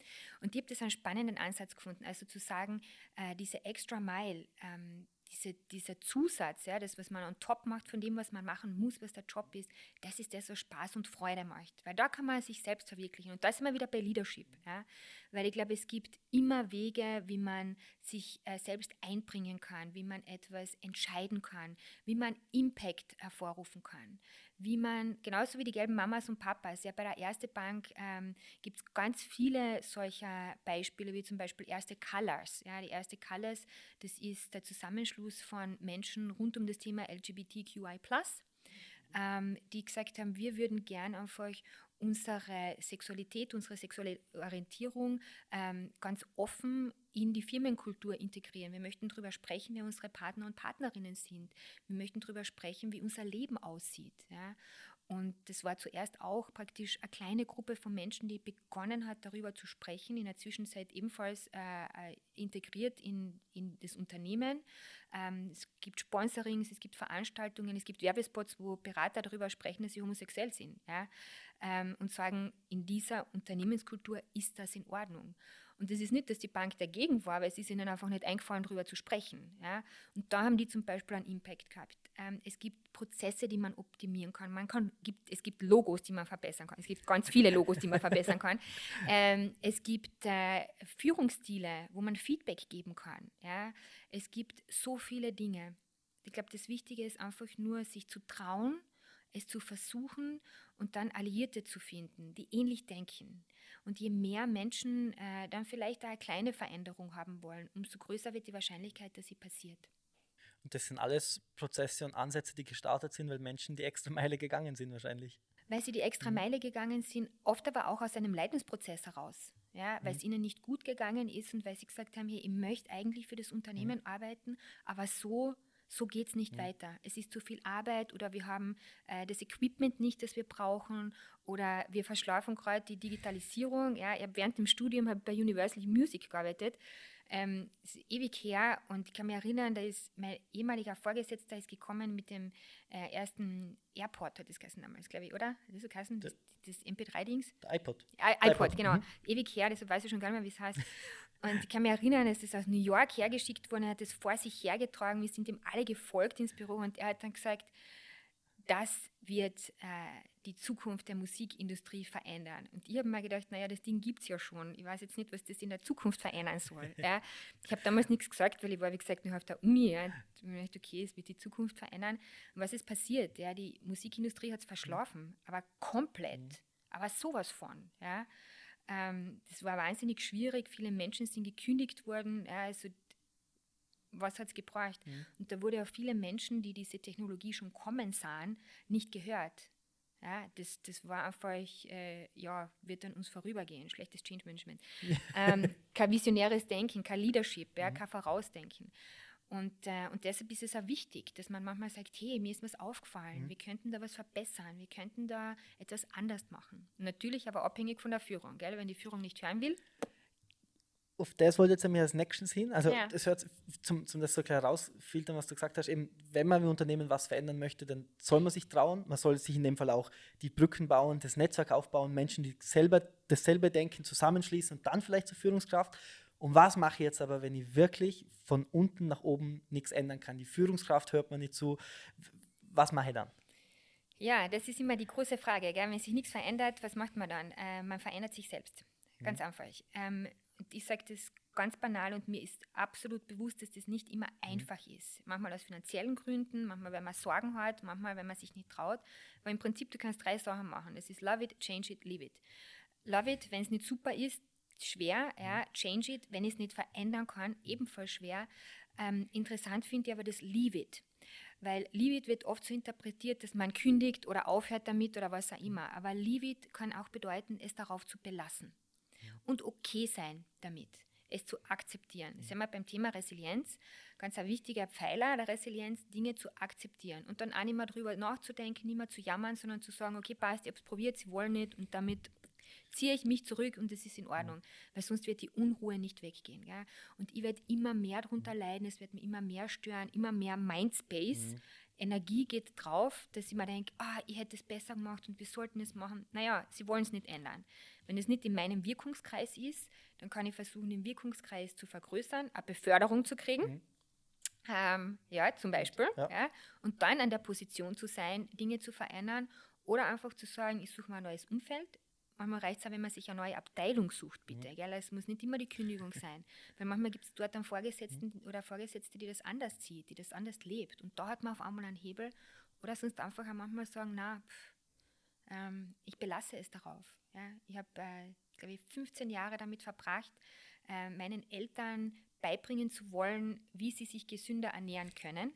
B: Und ich habe das einen spannenden Ansatz gefunden, also zu sagen, äh, diese extra mile, ähm, diese, dieser Zusatz, ja, das, was man on top macht von dem, was man machen muss, was der Job ist, das ist das, was Spaß und Freude macht. Weil da kann man sich selbst verwirklichen. Und da ist immer wieder bei Leadership. Ja. Weil ich glaube, es gibt immer Wege, wie man sich äh, selbst einbringen kann, wie man etwas entscheiden kann, wie man Impact hervorrufen kann, wie man, genauso wie die gelben Mamas und Papas, ja, bei der Erste Bank ähm, gibt es ganz viele solcher Beispiele, wie zum Beispiel Erste Colors. Ja, die Erste Colors, das ist der Zusammenschluss von Menschen rund um das Thema LGBTQI+, ähm, die gesagt haben, wir würden gern einfach unsere Sexualität, unsere sexuelle Orientierung ähm, ganz offen in die Firmenkultur integrieren. Wir möchten darüber sprechen, wer unsere Partner und Partnerinnen sind. Wir möchten darüber sprechen, wie unser Leben aussieht. Ja? Und das war zuerst auch praktisch eine kleine Gruppe von Menschen, die begonnen hat, darüber zu sprechen, in der Zwischenzeit ebenfalls äh, äh, integriert in, in das Unternehmen. Ähm, es gibt Sponsorings, es gibt Veranstaltungen, es gibt Werbespots, wo Berater darüber sprechen, dass sie homosexuell sind. Ja? Ähm, und sagen, in dieser Unternehmenskultur ist das in Ordnung. Und das ist nicht, dass die Bank dagegen war, weil es ist ihnen einfach nicht eingefallen, darüber zu sprechen. Ja? Und da haben die zum Beispiel einen Impact gehabt. Ähm, es gibt Prozesse, die man optimieren kann. Man kann gibt, es gibt Logos, die man verbessern kann. Es gibt ganz viele Logos, die man verbessern kann. Ähm, es gibt äh, Führungsstile, wo man Feedback geben kann. Ja? Es gibt so viele Dinge. Ich glaube, das Wichtige ist einfach nur, sich zu trauen, es zu versuchen und dann Alliierte zu finden, die ähnlich denken. Und je mehr Menschen äh, dann vielleicht eine kleine Veränderung haben wollen, umso größer wird die Wahrscheinlichkeit, dass sie passiert.
A: Und das sind alles Prozesse und Ansätze, die gestartet sind, weil Menschen die extra Meile gegangen sind wahrscheinlich.
B: Weil sie die extra mhm. Meile gegangen sind, oft aber auch aus einem Leidensprozess heraus. Ja, weil mhm. es ihnen nicht gut gegangen ist und weil sie gesagt haben, hier, ich möchte eigentlich für das Unternehmen mhm. arbeiten, aber so so geht es nicht ja. weiter. Es ist zu viel Arbeit oder wir haben äh, das Equipment nicht, das wir brauchen oder wir verschlafen gerade die Digitalisierung. Ja, ich habe während dem Studium bei Universal Music gearbeitet. Ähm, ist ewig her und ich kann mich erinnern, da ist mein ehemaliger Vorgesetzter ist gekommen mit dem äh, ersten Airport, hat das geheißen damals, glaube ich, oder? Hat das so geheißen? Das, das MP3-Dings?
A: iPod.
B: I iPod, iPod, genau. Mhm. Ewig her, deshalb weiß ich schon gar nicht mehr, wie es heißt. Und ich kann mich erinnern, es ist aus New York hergeschickt worden, er hat es vor sich hergetragen, wir sind ihm alle gefolgt ins Büro und er hat dann gesagt, das wird äh, die Zukunft der Musikindustrie verändern. Und ich habe mir gedacht, naja, das Ding gibt es ja schon. Ich weiß jetzt nicht, was das in der Zukunft verändern soll. ja. Ich habe damals nichts gesagt, weil ich war, wie gesagt, noch auf der Uni. Ja. Ich habe gedacht, okay, es wird die Zukunft verändern. Und was ist passiert? Ja, die Musikindustrie hat es verschlafen, aber komplett. Mhm. Aber sowas von. Ja. Ähm, das war wahnsinnig schwierig. Viele Menschen sind gekündigt worden. Ja, also was hat es gebraucht? Mhm. Und da wurde auch viele Menschen, die diese Technologie schon kommen sahen, nicht gehört. Ja, das, das war einfach, äh, ja, wird an uns vorübergehen, schlechtes Change Management. ähm, kein visionäres Denken, kein Leadership, ja, mhm. kein Vorausdenken. Und, äh, und deshalb ist es auch wichtig, dass man manchmal sagt, hey, mir ist was aufgefallen, mhm. wir könnten da was verbessern, wir könnten da etwas anders machen. Natürlich aber abhängig von der Führung. Gell? Wenn die Führung nicht hören will,
A: auf das wollte jetzt mir als nächstes hin. Also ja. das hört zum, zum das so klar rausfiltern, was du gesagt hast, eben, wenn man im Unternehmen was verändern möchte, dann soll man sich trauen. Man soll sich in dem Fall auch die Brücken bauen, das Netzwerk aufbauen, Menschen, die selber dasselbe denken, zusammenschließen und dann vielleicht zur Führungskraft. Und was mache ich jetzt aber, wenn ich wirklich von unten nach oben nichts ändern kann? Die Führungskraft hört man nicht zu. Was mache ich dann?
B: Ja, das ist immer die große Frage. Gell? Wenn sich nichts verändert, was macht man dann? Äh, man verändert sich selbst. Ganz mhm. einfach. Ähm, ich sage das ganz banal und mir ist absolut bewusst, dass das nicht immer mhm. einfach ist. Manchmal aus finanziellen Gründen, manchmal, wenn man Sorgen hat, manchmal, wenn man sich nicht traut. Aber im Prinzip, du kannst drei Sachen machen. Das ist love it, change it, leave it. Love it, wenn es nicht super ist, schwer. Ja. Mhm. Change it, wenn ich es nicht verändern kann, ebenfalls schwer. Ähm, interessant finde ich aber das leave it. Weil Leave It wird oft so interpretiert, dass man kündigt oder aufhört damit oder was auch immer. Aber Leave It kann auch bedeuten, es darauf zu belassen und okay sein damit, es zu akzeptieren. Das ist immer beim Thema Resilienz ganz ein wichtiger Pfeiler der Resilienz, Dinge zu akzeptieren und dann auch nicht mehr drüber nachzudenken, nicht mehr zu jammern, sondern zu sagen, okay, passt, ich habe es probiert, sie wollen nicht und damit ziehe ich mich zurück und es ist in Ordnung, weil sonst wird die Unruhe nicht weggehen. Gell? Und ich werde immer mehr darunter leiden, es wird mir immer mehr stören, immer mehr Mindspace. Mhm. Energie geht drauf, dass ich mir denke, ah, ich hätte es besser gemacht und wir sollten es machen. Naja, sie wollen es nicht ändern. Wenn es nicht in meinem Wirkungskreis ist, dann kann ich versuchen, den Wirkungskreis zu vergrößern, eine Beförderung zu kriegen. Mhm. Ähm, ja, zum Beispiel. Ja. Ja, und dann an der Position zu sein, Dinge zu verändern oder einfach zu sagen, ich suche mal ein neues Umfeld. Manchmal reicht es auch, wenn man sich eine neue Abteilung sucht, bitte. Mhm. Gell? Es muss nicht immer die Kündigung sein. Weil manchmal gibt es dort einen Vorgesetzten mhm. oder Vorgesetzte, die das anders sieht, die das anders lebt. Und da hat man auf einmal einen Hebel. Oder sonst einfach auch manchmal sagen, na, pff, ähm, ich belasse es darauf. Ja, ich habe, äh, glaube ich, 15 Jahre damit verbracht, äh, meinen Eltern beibringen zu wollen, wie sie sich gesünder ernähren können.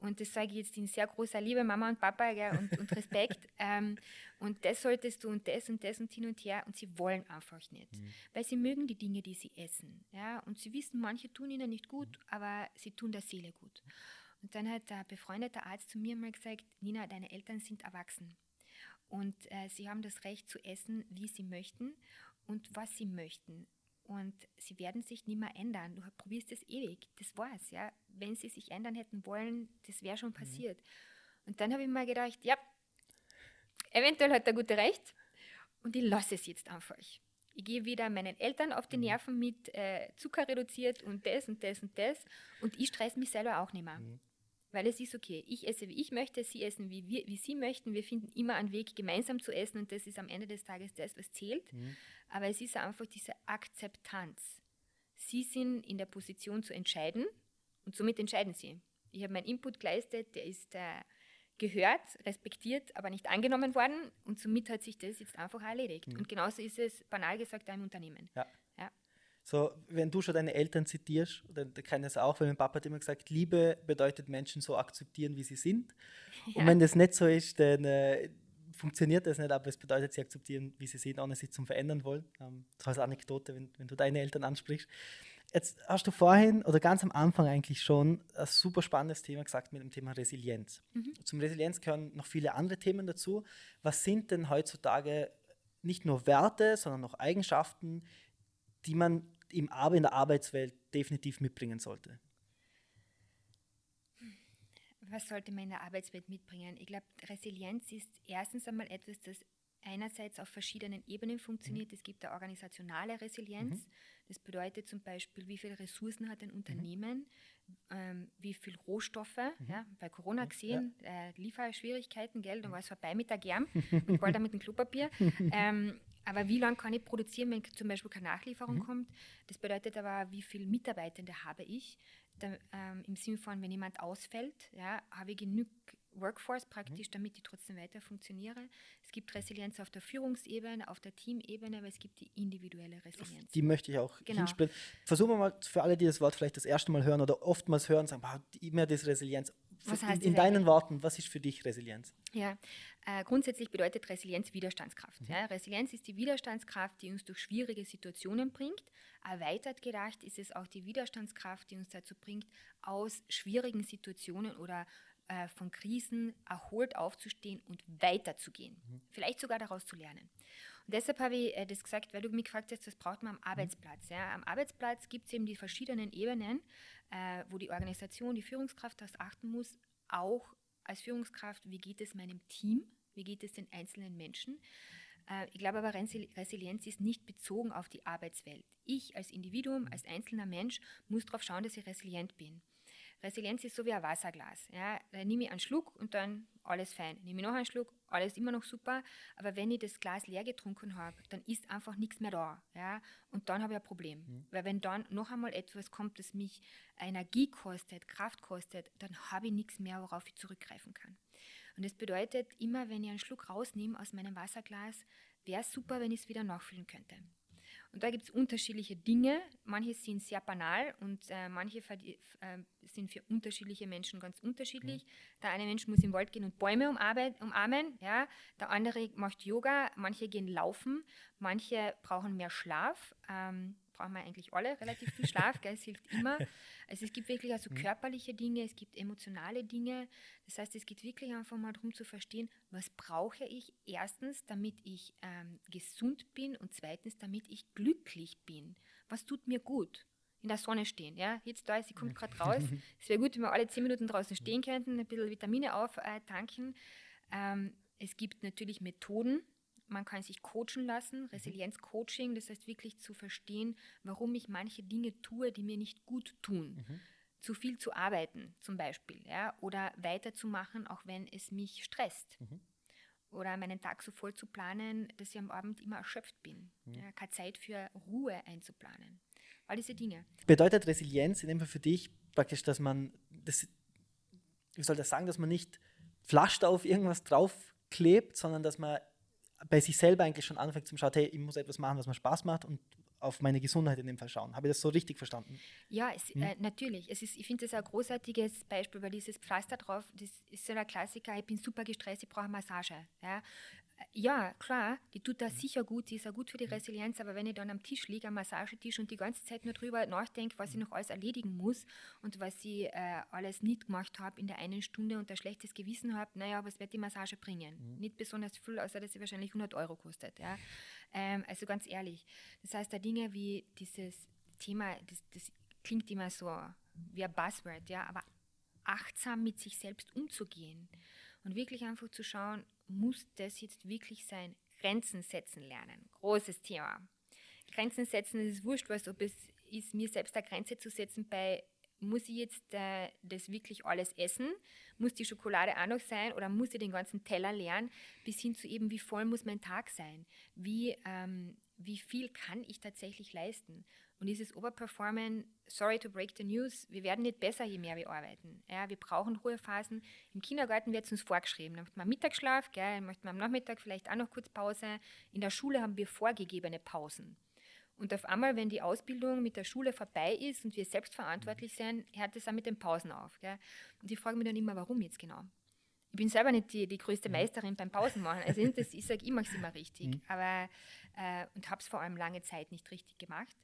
B: Und das sage ich jetzt in sehr großer Liebe, Mama und Papa ja, und, und, Respekt. ähm, und das solltest du und das und das und hin und her. Und sie wollen einfach nicht, mhm. weil sie mögen die Dinge, die sie essen. Ja? Und sie wissen, manche tun ihnen nicht gut, aber sie tun der Seele gut. Und dann hat der befreundete Arzt zu mir mal gesagt, Nina, deine Eltern sind erwachsen. Und äh, sie haben das Recht zu essen, wie sie möchten und was sie möchten. Und sie werden sich nicht mehr ändern. Du probierst es ewig. Das war's, ja. Wenn sie sich ändern hätten wollen, das wäre schon mhm. passiert. Mhm. Und dann habe ich mir gedacht, ja, eventuell hat er gute Recht und ich lasse es jetzt einfach. Ich gehe wieder meinen Eltern auf die mhm. Nerven mit äh, Zucker reduziert und das und das und das und ich stress mich selber auch nicht mehr. Mhm weil es ist okay. Ich esse, wie ich möchte, sie essen, wie, wir, wie sie möchten. Wir finden immer einen Weg, gemeinsam zu essen und das ist am Ende des Tages das, was zählt. Mhm. Aber es ist einfach diese Akzeptanz. Sie sind in der Position zu entscheiden und somit entscheiden sie. Ich habe meinen Input geleistet, der ist äh, gehört, respektiert, aber nicht angenommen worden und somit hat sich das jetzt einfach erledigt. Mhm. Und genauso ist es banal gesagt im Unternehmen.
A: Ja. So, wenn du schon deine Eltern zitierst, dann kann es auch, weil mein Papa hat immer gesagt, Liebe bedeutet Menschen so akzeptieren, wie sie sind. Ja. Und wenn das nicht so ist, dann äh, funktioniert das nicht, aber es bedeutet, sie akzeptieren, wie sie sind, ohne sich zum Verändern wollen. Ähm, das als Anekdote, wenn, wenn du deine Eltern ansprichst. Jetzt hast du vorhin oder ganz am Anfang eigentlich schon ein super spannendes Thema gesagt mit dem Thema Resilienz. Mhm. Zum Resilienz gehören noch viele andere Themen dazu. Was sind denn heutzutage nicht nur Werte, sondern auch Eigenschaften, die man im, in der Arbeitswelt definitiv mitbringen sollte?
B: Was sollte man in der Arbeitswelt mitbringen? Ich glaube, Resilienz ist erstens einmal etwas, das einerseits auf verschiedenen Ebenen funktioniert. Mhm. Es gibt eine organisationale Resilienz. Mhm. Das bedeutet zum Beispiel, wie viele Ressourcen hat ein mhm. Unternehmen, mhm. ähm, wie viele Rohstoffe. Mhm. Ja, bei Corona gesehen, ja. äh, Lieferschwierigkeiten, Geld, dann war es vorbei mit der Germ und bald mit dem Klopapier. ähm, aber wie lange kann ich produzieren, wenn zum Beispiel keine Nachlieferung mhm. kommt? Das bedeutet aber, wie viele Mitarbeitende habe ich? Da, ähm, Im Sinne von, wenn jemand ausfällt, ja, habe ich genug Workforce praktisch, mhm. damit ich trotzdem weiter funktioniere. Es gibt Resilienz auf der Führungsebene, auf der Teamebene, aber es gibt die individuelle Resilienz.
A: Die möchte ich auch genau. hinspielen. Versuchen wir mal für alle, die das Wort vielleicht das erste Mal hören oder oftmals hören, sagen, immer das Resilienz. Was heißt in, in deinen Worten, was ist für dich Resilienz?
B: Ja, äh, grundsätzlich bedeutet Resilienz Widerstandskraft. Mhm. Ja. Resilienz ist die Widerstandskraft, die uns durch schwierige Situationen bringt. Erweitert gedacht ist es auch die Widerstandskraft, die uns dazu bringt, aus schwierigen Situationen oder äh, von Krisen erholt aufzustehen und weiterzugehen. Mhm. Vielleicht sogar daraus zu lernen. Und deshalb habe ich äh, das gesagt, weil du mich gefragt hast, was braucht man am mhm. Arbeitsplatz. Ja? Am Arbeitsplatz gibt es eben die verschiedenen Ebenen, äh, wo die Organisation, die Führungskraft darauf achten muss, auch als Führungskraft, wie geht es meinem Team, wie geht es den einzelnen Menschen. Äh, ich glaube aber, Resilienz ist nicht bezogen auf die Arbeitswelt. Ich als Individuum, als einzelner Mensch muss darauf schauen, dass ich resilient bin. Resilienz ist so wie ein Wasserglas. Ja? Da nehme ich einen Schluck und dann alles fein. Nehme ich noch einen Schluck, alles immer noch super. Aber wenn ich das Glas leer getrunken habe, dann ist einfach nichts mehr da. Ja? Und dann habe ich ein Problem. Mhm. Weil wenn dann noch einmal etwas kommt, das mich Energie kostet, Kraft kostet, dann habe ich nichts mehr, worauf ich zurückgreifen kann. Und das bedeutet, immer wenn ich einen Schluck rausnehme aus meinem Wasserglas, wäre es super, wenn ich es wieder nachfüllen könnte. Und da gibt es unterschiedliche Dinge. Manche sind sehr banal und äh, manche äh, sind für unterschiedliche Menschen ganz unterschiedlich. Mhm. Der eine Mensch muss im Wald gehen und Bäume umarmen. Ja? Der andere macht Yoga. Manche gehen laufen. Manche brauchen mehr Schlaf. Ähm, brauchen wir eigentlich alle relativ viel Schlaf, gell? es hilft immer. Also es gibt wirklich also körperliche Dinge, es gibt emotionale Dinge. Das heißt, es geht wirklich einfach mal darum zu verstehen, was brauche ich erstens, damit ich ähm, gesund bin und zweitens, damit ich glücklich bin. Was tut mir gut? in der Sonne stehen. Ja? Jetzt da ist, sie kommt gerade raus. Es wäre gut, wenn wir alle zehn Minuten draußen stehen könnten, ein bisschen Vitamine auftanken. Ähm, es gibt natürlich Methoden, man kann sich coachen lassen, mhm. Resilienz-Coaching, das heißt wirklich zu verstehen, warum ich manche Dinge tue, die mir nicht gut tun. Mhm. Zu viel zu arbeiten zum Beispiel, ja, oder weiterzumachen, auch wenn es mich stresst. Mhm. Oder meinen Tag so voll zu planen, dass ich am Abend immer erschöpft bin. Mhm. Ja, keine Zeit für Ruhe einzuplanen. All diese Dinge.
A: Bedeutet Resilienz in dem Fall für dich praktisch, dass man, das, wie soll das sagen, dass man nicht Pflaster auf irgendwas draufklebt, sondern dass man bei sich selber eigentlich schon anfängt zu schauen, hey, ich muss etwas machen, was mir Spaß macht und auf meine Gesundheit in dem Fall schauen. Habe ich das so richtig verstanden?
B: Ja, es, hm? äh, natürlich. Es ist, ich finde das ein großartiges Beispiel, weil dieses Pflaster drauf, das ist so ein Klassiker, ich bin super gestresst, ich brauche Massage. Ja? Ja, klar, die tut da sicher gut, sie ist auch gut für die Resilienz, aber wenn ich dann am Tisch liege, am Massagetisch und die ganze Zeit nur drüber nachdenke, was ich noch alles erledigen muss und was ich äh, alles nicht gemacht habe in der einen Stunde und ein schlechtes Gewissen habe, naja, was wird die Massage bringen? Mhm. Nicht besonders viel, außer dass sie wahrscheinlich 100 Euro kostet. Ja? Ähm, also ganz ehrlich, das heißt, da Dinge wie dieses Thema, das, das klingt immer so wie ein Buzzword, ja, aber achtsam mit sich selbst umzugehen und wirklich einfach zu schauen, muss das jetzt wirklich sein? Grenzen setzen lernen. Großes Thema. Grenzen setzen, es ist wurscht, was, ob es ist, mir selbst eine Grenze zu setzen bei, muss ich jetzt äh, das wirklich alles essen? Muss die Schokolade auch noch sein oder muss ich den ganzen Teller leeren? Bis hin zu eben, wie voll muss mein Tag sein? Wie, ähm, wie viel kann ich tatsächlich leisten? Und dieses Overperformen, sorry to break the news, wir werden nicht besser, je mehr wir arbeiten. Ja, wir brauchen Ruhephasen. Im Kindergarten wird es uns vorgeschrieben. Dann macht man Mittagsschlaf, gell, dann macht man am Nachmittag vielleicht auch noch kurz Pause. In der Schule haben wir vorgegebene Pausen. Und auf einmal, wenn die Ausbildung mit der Schule vorbei ist und wir selbst verantwortlich sind, hört es auch mit den Pausen auf. Gell? Und ich frage mich dann immer, warum jetzt genau? Ich bin selber nicht die, die größte mhm. Meisterin beim Pausenmachen. Also das, ich sage, ich mache es immer richtig. Mhm. Aber, äh, und habe es vor allem lange Zeit nicht richtig gemacht.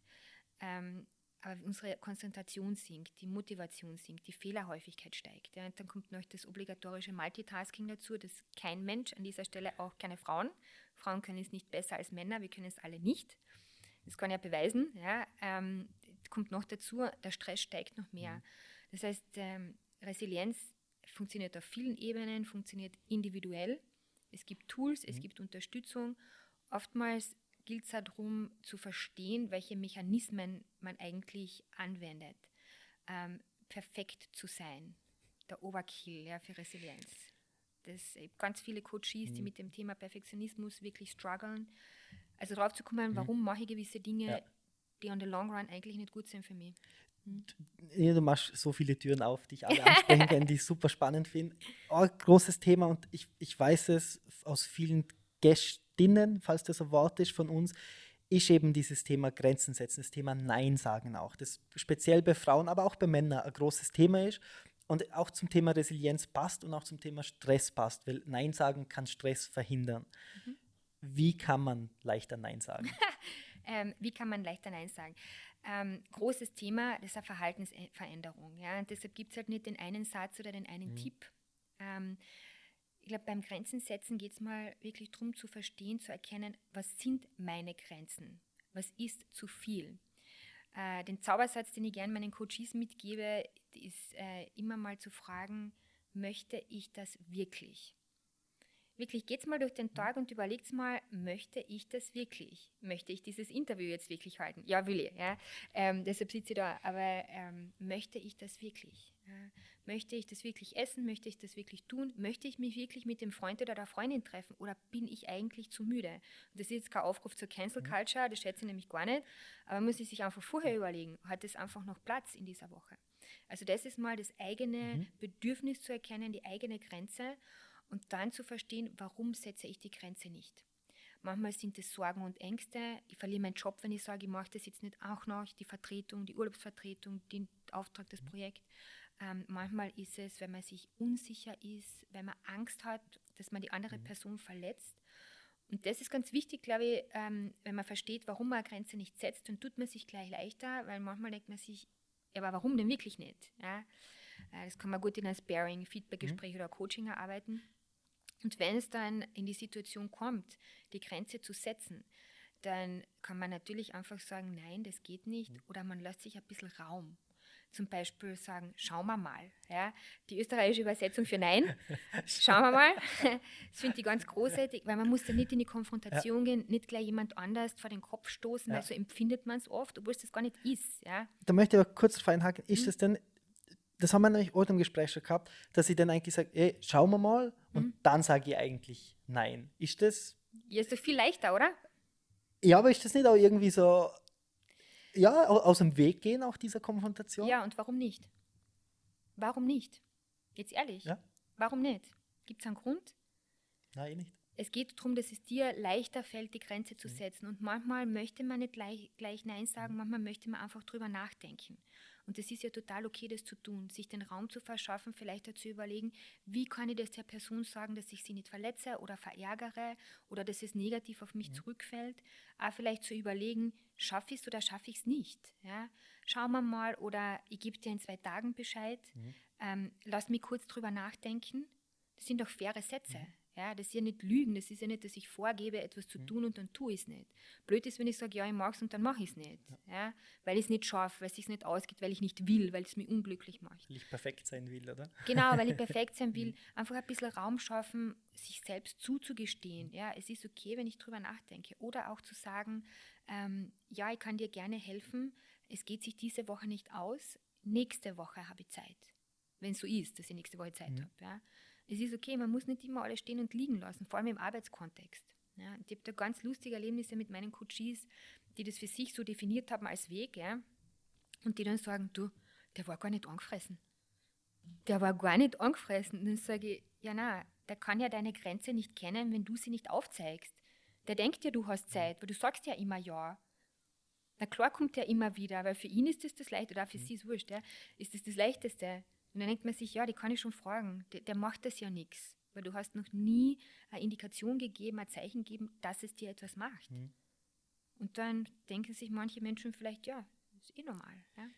B: Ähm, aber unsere Konzentration sinkt, die Motivation sinkt, die Fehlerhäufigkeit steigt. Ja. dann kommt noch das obligatorische Multitasking dazu, das kein Mensch, an dieser Stelle auch keine Frauen. Frauen können es nicht besser als Männer, wir können es alle nicht. Das kann ja beweisen. Ja. Ähm, kommt noch dazu, der Stress steigt noch mehr. Mhm. Das heißt, ähm, Resilienz funktioniert auf vielen Ebenen, funktioniert individuell. Es gibt Tools, es mhm. gibt Unterstützung. Oftmals gilt es darum zu verstehen, welche Mechanismen man eigentlich anwendet. Ähm, perfekt zu sein, der Overkill ja, für Resilienz. Das ganz viele Coaches, mhm. die mit dem Thema Perfektionismus wirklich strugglen. Also darauf zu kommen, mhm. warum mache ich gewisse Dinge, ja. die on the long run eigentlich nicht gut sind für mich.
A: Ja, du machst so viele Türen auf, die ich alle ansprechen kann, die ich super spannend finde. Oh, großes Thema und ich, ich weiß es aus vielen Gästinnen, falls das ein Wort ist von uns, ist eben dieses Thema Grenzen setzen, das Thema Nein sagen auch, das speziell bei Frauen, aber auch bei Männern ein großes Thema ist und auch zum Thema Resilienz passt und auch zum Thema Stress passt, weil Nein sagen kann Stress verhindern. Mhm. Wie kann man leichter Nein sagen?
B: ähm, wie kann man leichter Nein sagen? Ähm, großes Thema, das ist eine Verhaltensveränderung. Ja? Und deshalb gibt es halt nicht den einen Satz oder den einen mhm. Tipp. Ähm, ich glaube, beim Grenzen setzen geht es mal wirklich darum zu verstehen, zu erkennen, was sind meine Grenzen? Was ist zu viel? Äh, den Zaubersatz, den ich gerne meinen Coaches mitgebe, ist äh, immer mal zu fragen, möchte ich das wirklich? Wirklich, geht's mal durch den Tag und überlegt mal, möchte ich das wirklich? Möchte ich dieses Interview jetzt wirklich halten? Ja, will ich. Ja? Ähm, deshalb sitze ich da. Aber ähm, möchte ich das wirklich? Ja? Möchte ich das wirklich essen? Möchte ich das wirklich tun? Möchte ich mich wirklich mit dem Freund oder der Freundin treffen? Oder bin ich eigentlich zu müde? Und das ist jetzt kein Aufruf zur Cancel mhm. Culture, das schätze ich nämlich gar nicht. Aber muss sich einfach vorher überlegen, hat es einfach noch Platz in dieser Woche? Also das ist mal das eigene mhm. Bedürfnis zu erkennen, die eigene Grenze und dann zu verstehen, warum setze ich die Grenze nicht. Manchmal sind es Sorgen und Ängste. Ich verliere meinen Job, wenn ich sage, ich mache das jetzt nicht auch noch, die Vertretung, die Urlaubsvertretung, den Auftrag, das Projekt. Ähm, manchmal ist es, wenn man sich unsicher ist, wenn man Angst hat, dass man die andere mhm. Person verletzt. Und das ist ganz wichtig, glaube ich, ähm, wenn man versteht, warum man eine Grenze nicht setzt, dann tut man sich gleich leichter, weil manchmal denkt man sich, aber warum denn wirklich nicht? Ja? Äh, das kann man gut in einem Sparing, Feedbackgespräch mhm. oder Coaching erarbeiten. Und wenn es dann in die Situation kommt, die Grenze zu setzen, dann kann man natürlich einfach sagen, nein, das geht nicht. Mhm. Oder man lässt sich ein bisschen Raum. Zum Beispiel sagen, schauen wir mal. Ja? Die österreichische Übersetzung für Nein, schauen wir mal. Das finde ich ganz großartig, weil man muss da nicht in die Konfrontation ja. gehen, nicht gleich jemand anders vor den Kopf stoßen, ja. weil so empfindet man es oft, obwohl es das gar nicht ist. Ja?
A: Da möchte ich aber kurz einhaken, ist mhm. das denn das haben wir nämlich heute im Gespräch schon gehabt, dass ich dann eigentlich sage, ey, schauen wir mal und mhm. dann sage ich eigentlich nein. Ist das?
B: Ja, ist doch viel leichter, oder?
A: Ja, aber ist das nicht auch irgendwie so, ja, aus dem Weg gehen, auch dieser Konfrontation?
B: Ja, und warum nicht? Warum nicht? Jetzt ehrlich. Ja? Warum nicht? Gibt es einen Grund?
A: Nein, eh nicht.
B: Es geht darum, dass es dir leichter fällt, die Grenze zu mhm. setzen. Und manchmal möchte man nicht gleich, gleich Nein sagen, mhm. manchmal möchte man einfach drüber nachdenken. Und es ist ja total okay, das zu tun, sich den Raum zu verschaffen, vielleicht dazu überlegen, wie kann ich das der Person sagen, dass ich sie nicht verletze oder verärgere oder dass es negativ auf mich mhm. zurückfällt. Aber vielleicht zu überlegen, schaffe ich es oder schaffe ich es nicht. Ja? Schauen wir mal oder ich gebe dir in zwei Tagen Bescheid. Mhm. Ähm, lass mich kurz drüber nachdenken. Das sind doch faire Sätze. Mhm. Ja, das ist ja nicht Lügen, das ist ja nicht, dass ich vorgebe, etwas zu mhm. tun und dann tue ich es nicht. Blöd ist, wenn ich sage, ja, ich mag es und dann mache ich es nicht. Ja. ja. weil ich es nicht schaffe, weil es sich nicht ausgeht, weil ich nicht will, weil es mich unglücklich macht.
A: Weil ich perfekt sein will, oder?
B: Genau, weil ich perfekt sein will. Einfach ein bisschen Raum schaffen, sich selbst zuzugestehen. Ja, es ist okay, wenn ich drüber nachdenke. Oder auch zu sagen, ähm, ja, ich kann dir gerne helfen, es geht sich diese Woche nicht aus, nächste Woche habe ich Zeit. Wenn es so ist, dass ich nächste Woche Zeit mhm. habe. Ja es ist okay, man muss nicht immer alles stehen und liegen lassen, vor allem im Arbeitskontext. Ja, ich habe da ganz lustige Erlebnisse mit meinen Coaches, die das für sich so definiert haben als Weg, ja, und die dann sagen, du, der war gar nicht angefressen. Der war gar nicht angefressen. Und dann sage ich, ja na, der kann ja deine Grenze nicht kennen, wenn du sie nicht aufzeigst. Der denkt ja, du hast Zeit, weil du sagst ja immer ja. Na klar kommt er immer wieder, weil für ihn ist das das Leichte, oder für mhm. sie ist es wurscht, ja, ist das das Leichteste. Und dann denkt man sich, ja, die kann ich schon fragen, der, der macht das ja nichts, weil du hast noch nie eine Indikation gegeben, ein Zeichen gegeben, dass es dir etwas macht. Mhm. Und dann denken sich manche Menschen vielleicht, ja, ist eh normal. Ja?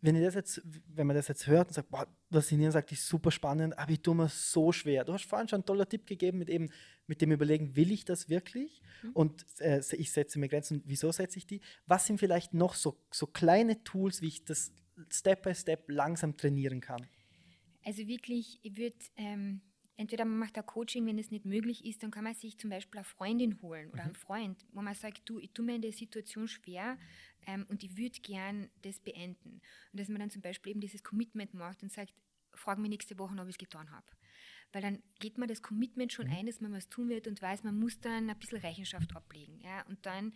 A: Wenn, ich das jetzt, wenn man das jetzt hört und sagt, boah, was Nina sagt, ist super spannend, aber ich tue mir so schwer. Du hast vorhin schon einen tollen Tipp gegeben mit, eben, mit dem Überlegen, will ich das wirklich? Mhm. Und äh, ich setze mir Grenzen, wieso setze ich die? Was sind vielleicht noch so, so kleine Tools, wie ich das Step by Step langsam trainieren kann?
B: Also wirklich, ich würde ähm, entweder man macht ein Coaching, wenn es nicht möglich ist, dann kann man sich zum Beispiel eine Freundin holen oder mhm. einen Freund, wo man sagt, du, ich tue mir in der Situation schwer ähm, und ich würde gern das beenden. Und dass man dann zum Beispiel eben dieses Commitment macht und sagt, frag mich nächste Woche, ob ich es getan habe. Weil dann geht man das Commitment schon mhm. ein, dass man was tun wird und weiß, man muss dann ein bisschen Rechenschaft ablegen. Ja? Und dann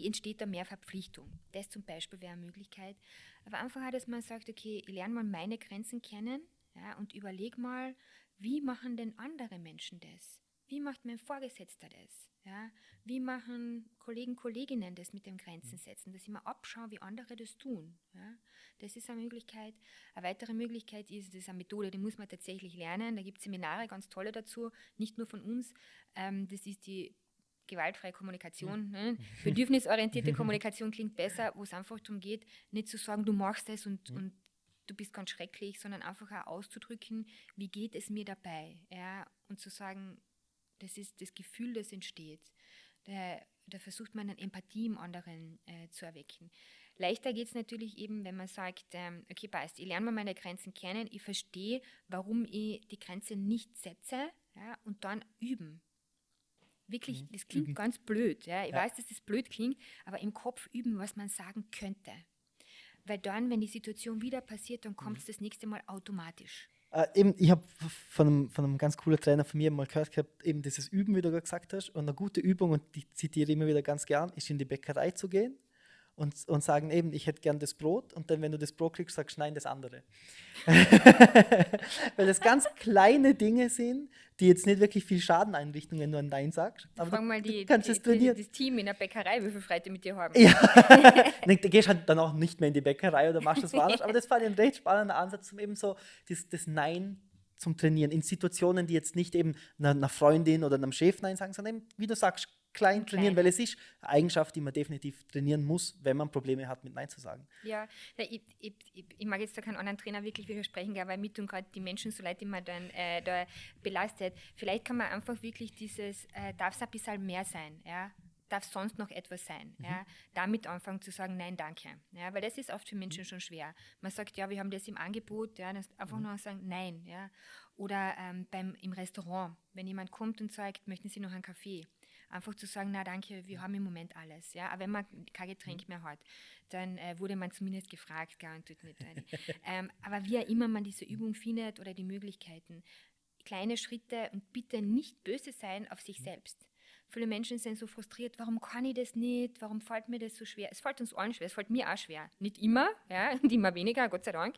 B: entsteht da mehr Verpflichtung. Das zum Beispiel wäre eine Möglichkeit. Aber einfach auch, dass man sagt, okay, ich lerne mal meine Grenzen kennen ja, und überlege mal, wie machen denn andere Menschen das? Wie macht mein Vorgesetzter das? Ja? Wie machen Kollegen, Kolleginnen das mit dem Grenzen setzen? Dass ich mir abschaue, wie andere das tun. Ja? Das ist eine Möglichkeit. Eine weitere Möglichkeit ist, das ist eine Methode, die muss man tatsächlich lernen. Da gibt es Seminare, ganz tolle dazu, nicht nur von uns. Ähm, das ist die gewaltfreie Kommunikation. Ne? Bedürfnisorientierte Kommunikation klingt besser, wo es einfach darum geht, nicht zu sagen, du machst es und, und du bist ganz schrecklich, sondern einfach auch auszudrücken, wie geht es mir dabei. Ja? Und zu sagen, das ist das Gefühl, das entsteht. Da, da versucht man eine Empathie im anderen äh, zu erwecken. Leichter geht es natürlich eben, wenn man sagt, ähm, okay, passt, ich lerne mal meine Grenzen kennen, ich verstehe, warum ich die Grenze nicht setze ja, und dann üben. Wirklich, mhm. das klingt üben. ganz blöd. Ja. Ich ja. weiß, dass das blöd klingt, aber im Kopf üben, was man sagen könnte. Weil dann, wenn die Situation wieder passiert, dann kommt es mhm. das nächste Mal automatisch.
A: Äh, eben, ich habe von einem, von einem ganz coolen Trainer von mir mal gehört gehabt, eben dieses Üben, wie du gesagt hast. Und eine gute Übung, und die zitiere ich immer wieder ganz gern, ist in die Bäckerei zu gehen und, und sagen eben, ich hätte gern das Brot und dann, wenn du das Brot kriegst, sagst du nein, das andere. Weil das ganz kleine Dinge sind, die jetzt nicht wirklich viel Schaden einrichten, wenn du ein Nein sagst.
B: Aber Frag mal die, kannst die, die, das Team in der Bäckerei, wie viel Freunde mit dir haben.
A: Ja, da gehst halt dann auch nicht mehr in die Bäckerei oder machst das woanders. Aber das war ein recht spannender Ansatz, um eben so das, das Nein zum Trainieren in Situationen, die jetzt nicht eben einer Freundin oder einem Chef Nein sagen, sondern eben, wie du sagst, klein trainieren, weil es ist eine Eigenschaft, die man definitiv trainieren muss, wenn man Probleme hat, mit Nein zu sagen.
B: Ja, ich, ich, ich, mag jetzt da keinen anderen Trainer wirklich widersprechen, weil mit und gerade die Menschen so leid immer dann äh, da belastet. Vielleicht kann man einfach wirklich dieses, äh, darf es ein bisschen mehr sein, ja? darf sonst noch etwas sein. Mhm. Ja? Damit anfangen zu sagen, nein, danke. Ja? Weil das ist oft für Menschen schon schwer. Man sagt, ja, wir haben das im Angebot, ja, einfach mhm. nur sagen, nein. Ja? Oder ähm, beim, im Restaurant, wenn jemand kommt und sagt, möchten Sie noch einen Kaffee? Einfach zu sagen, na danke, wir haben im Moment alles. Ja? Aber wenn man kein Getränk mhm. mehr hat, dann äh, wurde man zumindest gefragt, gar und tut nicht. ähm, aber wie auch immer man diese Übung findet oder die Möglichkeiten, kleine Schritte und bitte nicht böse sein auf sich mhm. selbst. Viele Menschen sind so frustriert, warum kann ich das nicht, warum fällt mir das so schwer? Es fällt uns allen schwer, es fällt mir auch schwer. Nicht immer, ja, und immer weniger, Gott sei Dank.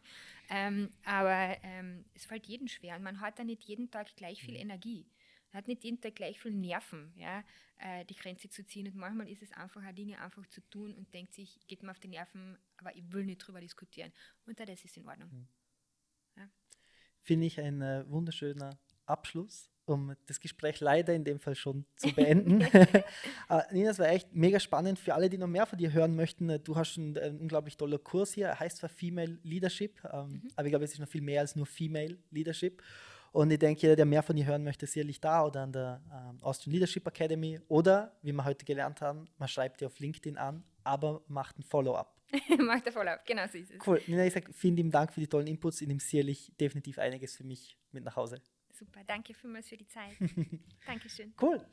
B: Ähm, aber ähm, es fällt jedem schwer und man hat da nicht jeden Tag gleich viel mhm. Energie. Hat nicht jeden Tag gleich viel Nerven, ja, äh, die Grenze zu ziehen. Und manchmal ist es einfacher, Dinge einfach zu tun und denkt sich, geht mir auf die Nerven, aber ich will nicht drüber diskutieren. Und das ist in Ordnung. Mhm.
A: Ja. Finde ich ein äh, wunderschöner Abschluss, um das Gespräch leider in dem Fall schon zu beenden. uh, Nina, es war echt mega spannend für alle, die noch mehr von dir hören möchten. Äh, du hast einen, einen unglaublich toller Kurs hier, heißt zwar Female Leadership, ähm, mhm. aber ich glaube, es ist noch viel mehr als nur Female Leadership. Und ich denke, jeder, der mehr von dir hören möchte, ist sicherlich da oder an der ähm, Austrian Leadership Academy. Oder, wie wir heute gelernt haben, man schreibt dir auf LinkedIn an, aber macht ein Follow-up.
B: macht ein Follow-up, genau so ist es.
A: Cool. Nina, ich sage vielen lieben Dank für die tollen Inputs. Ich nehme sicherlich definitiv einiges für mich mit nach Hause.
B: Super, danke vielmals für die Zeit. Dankeschön.
A: Cool.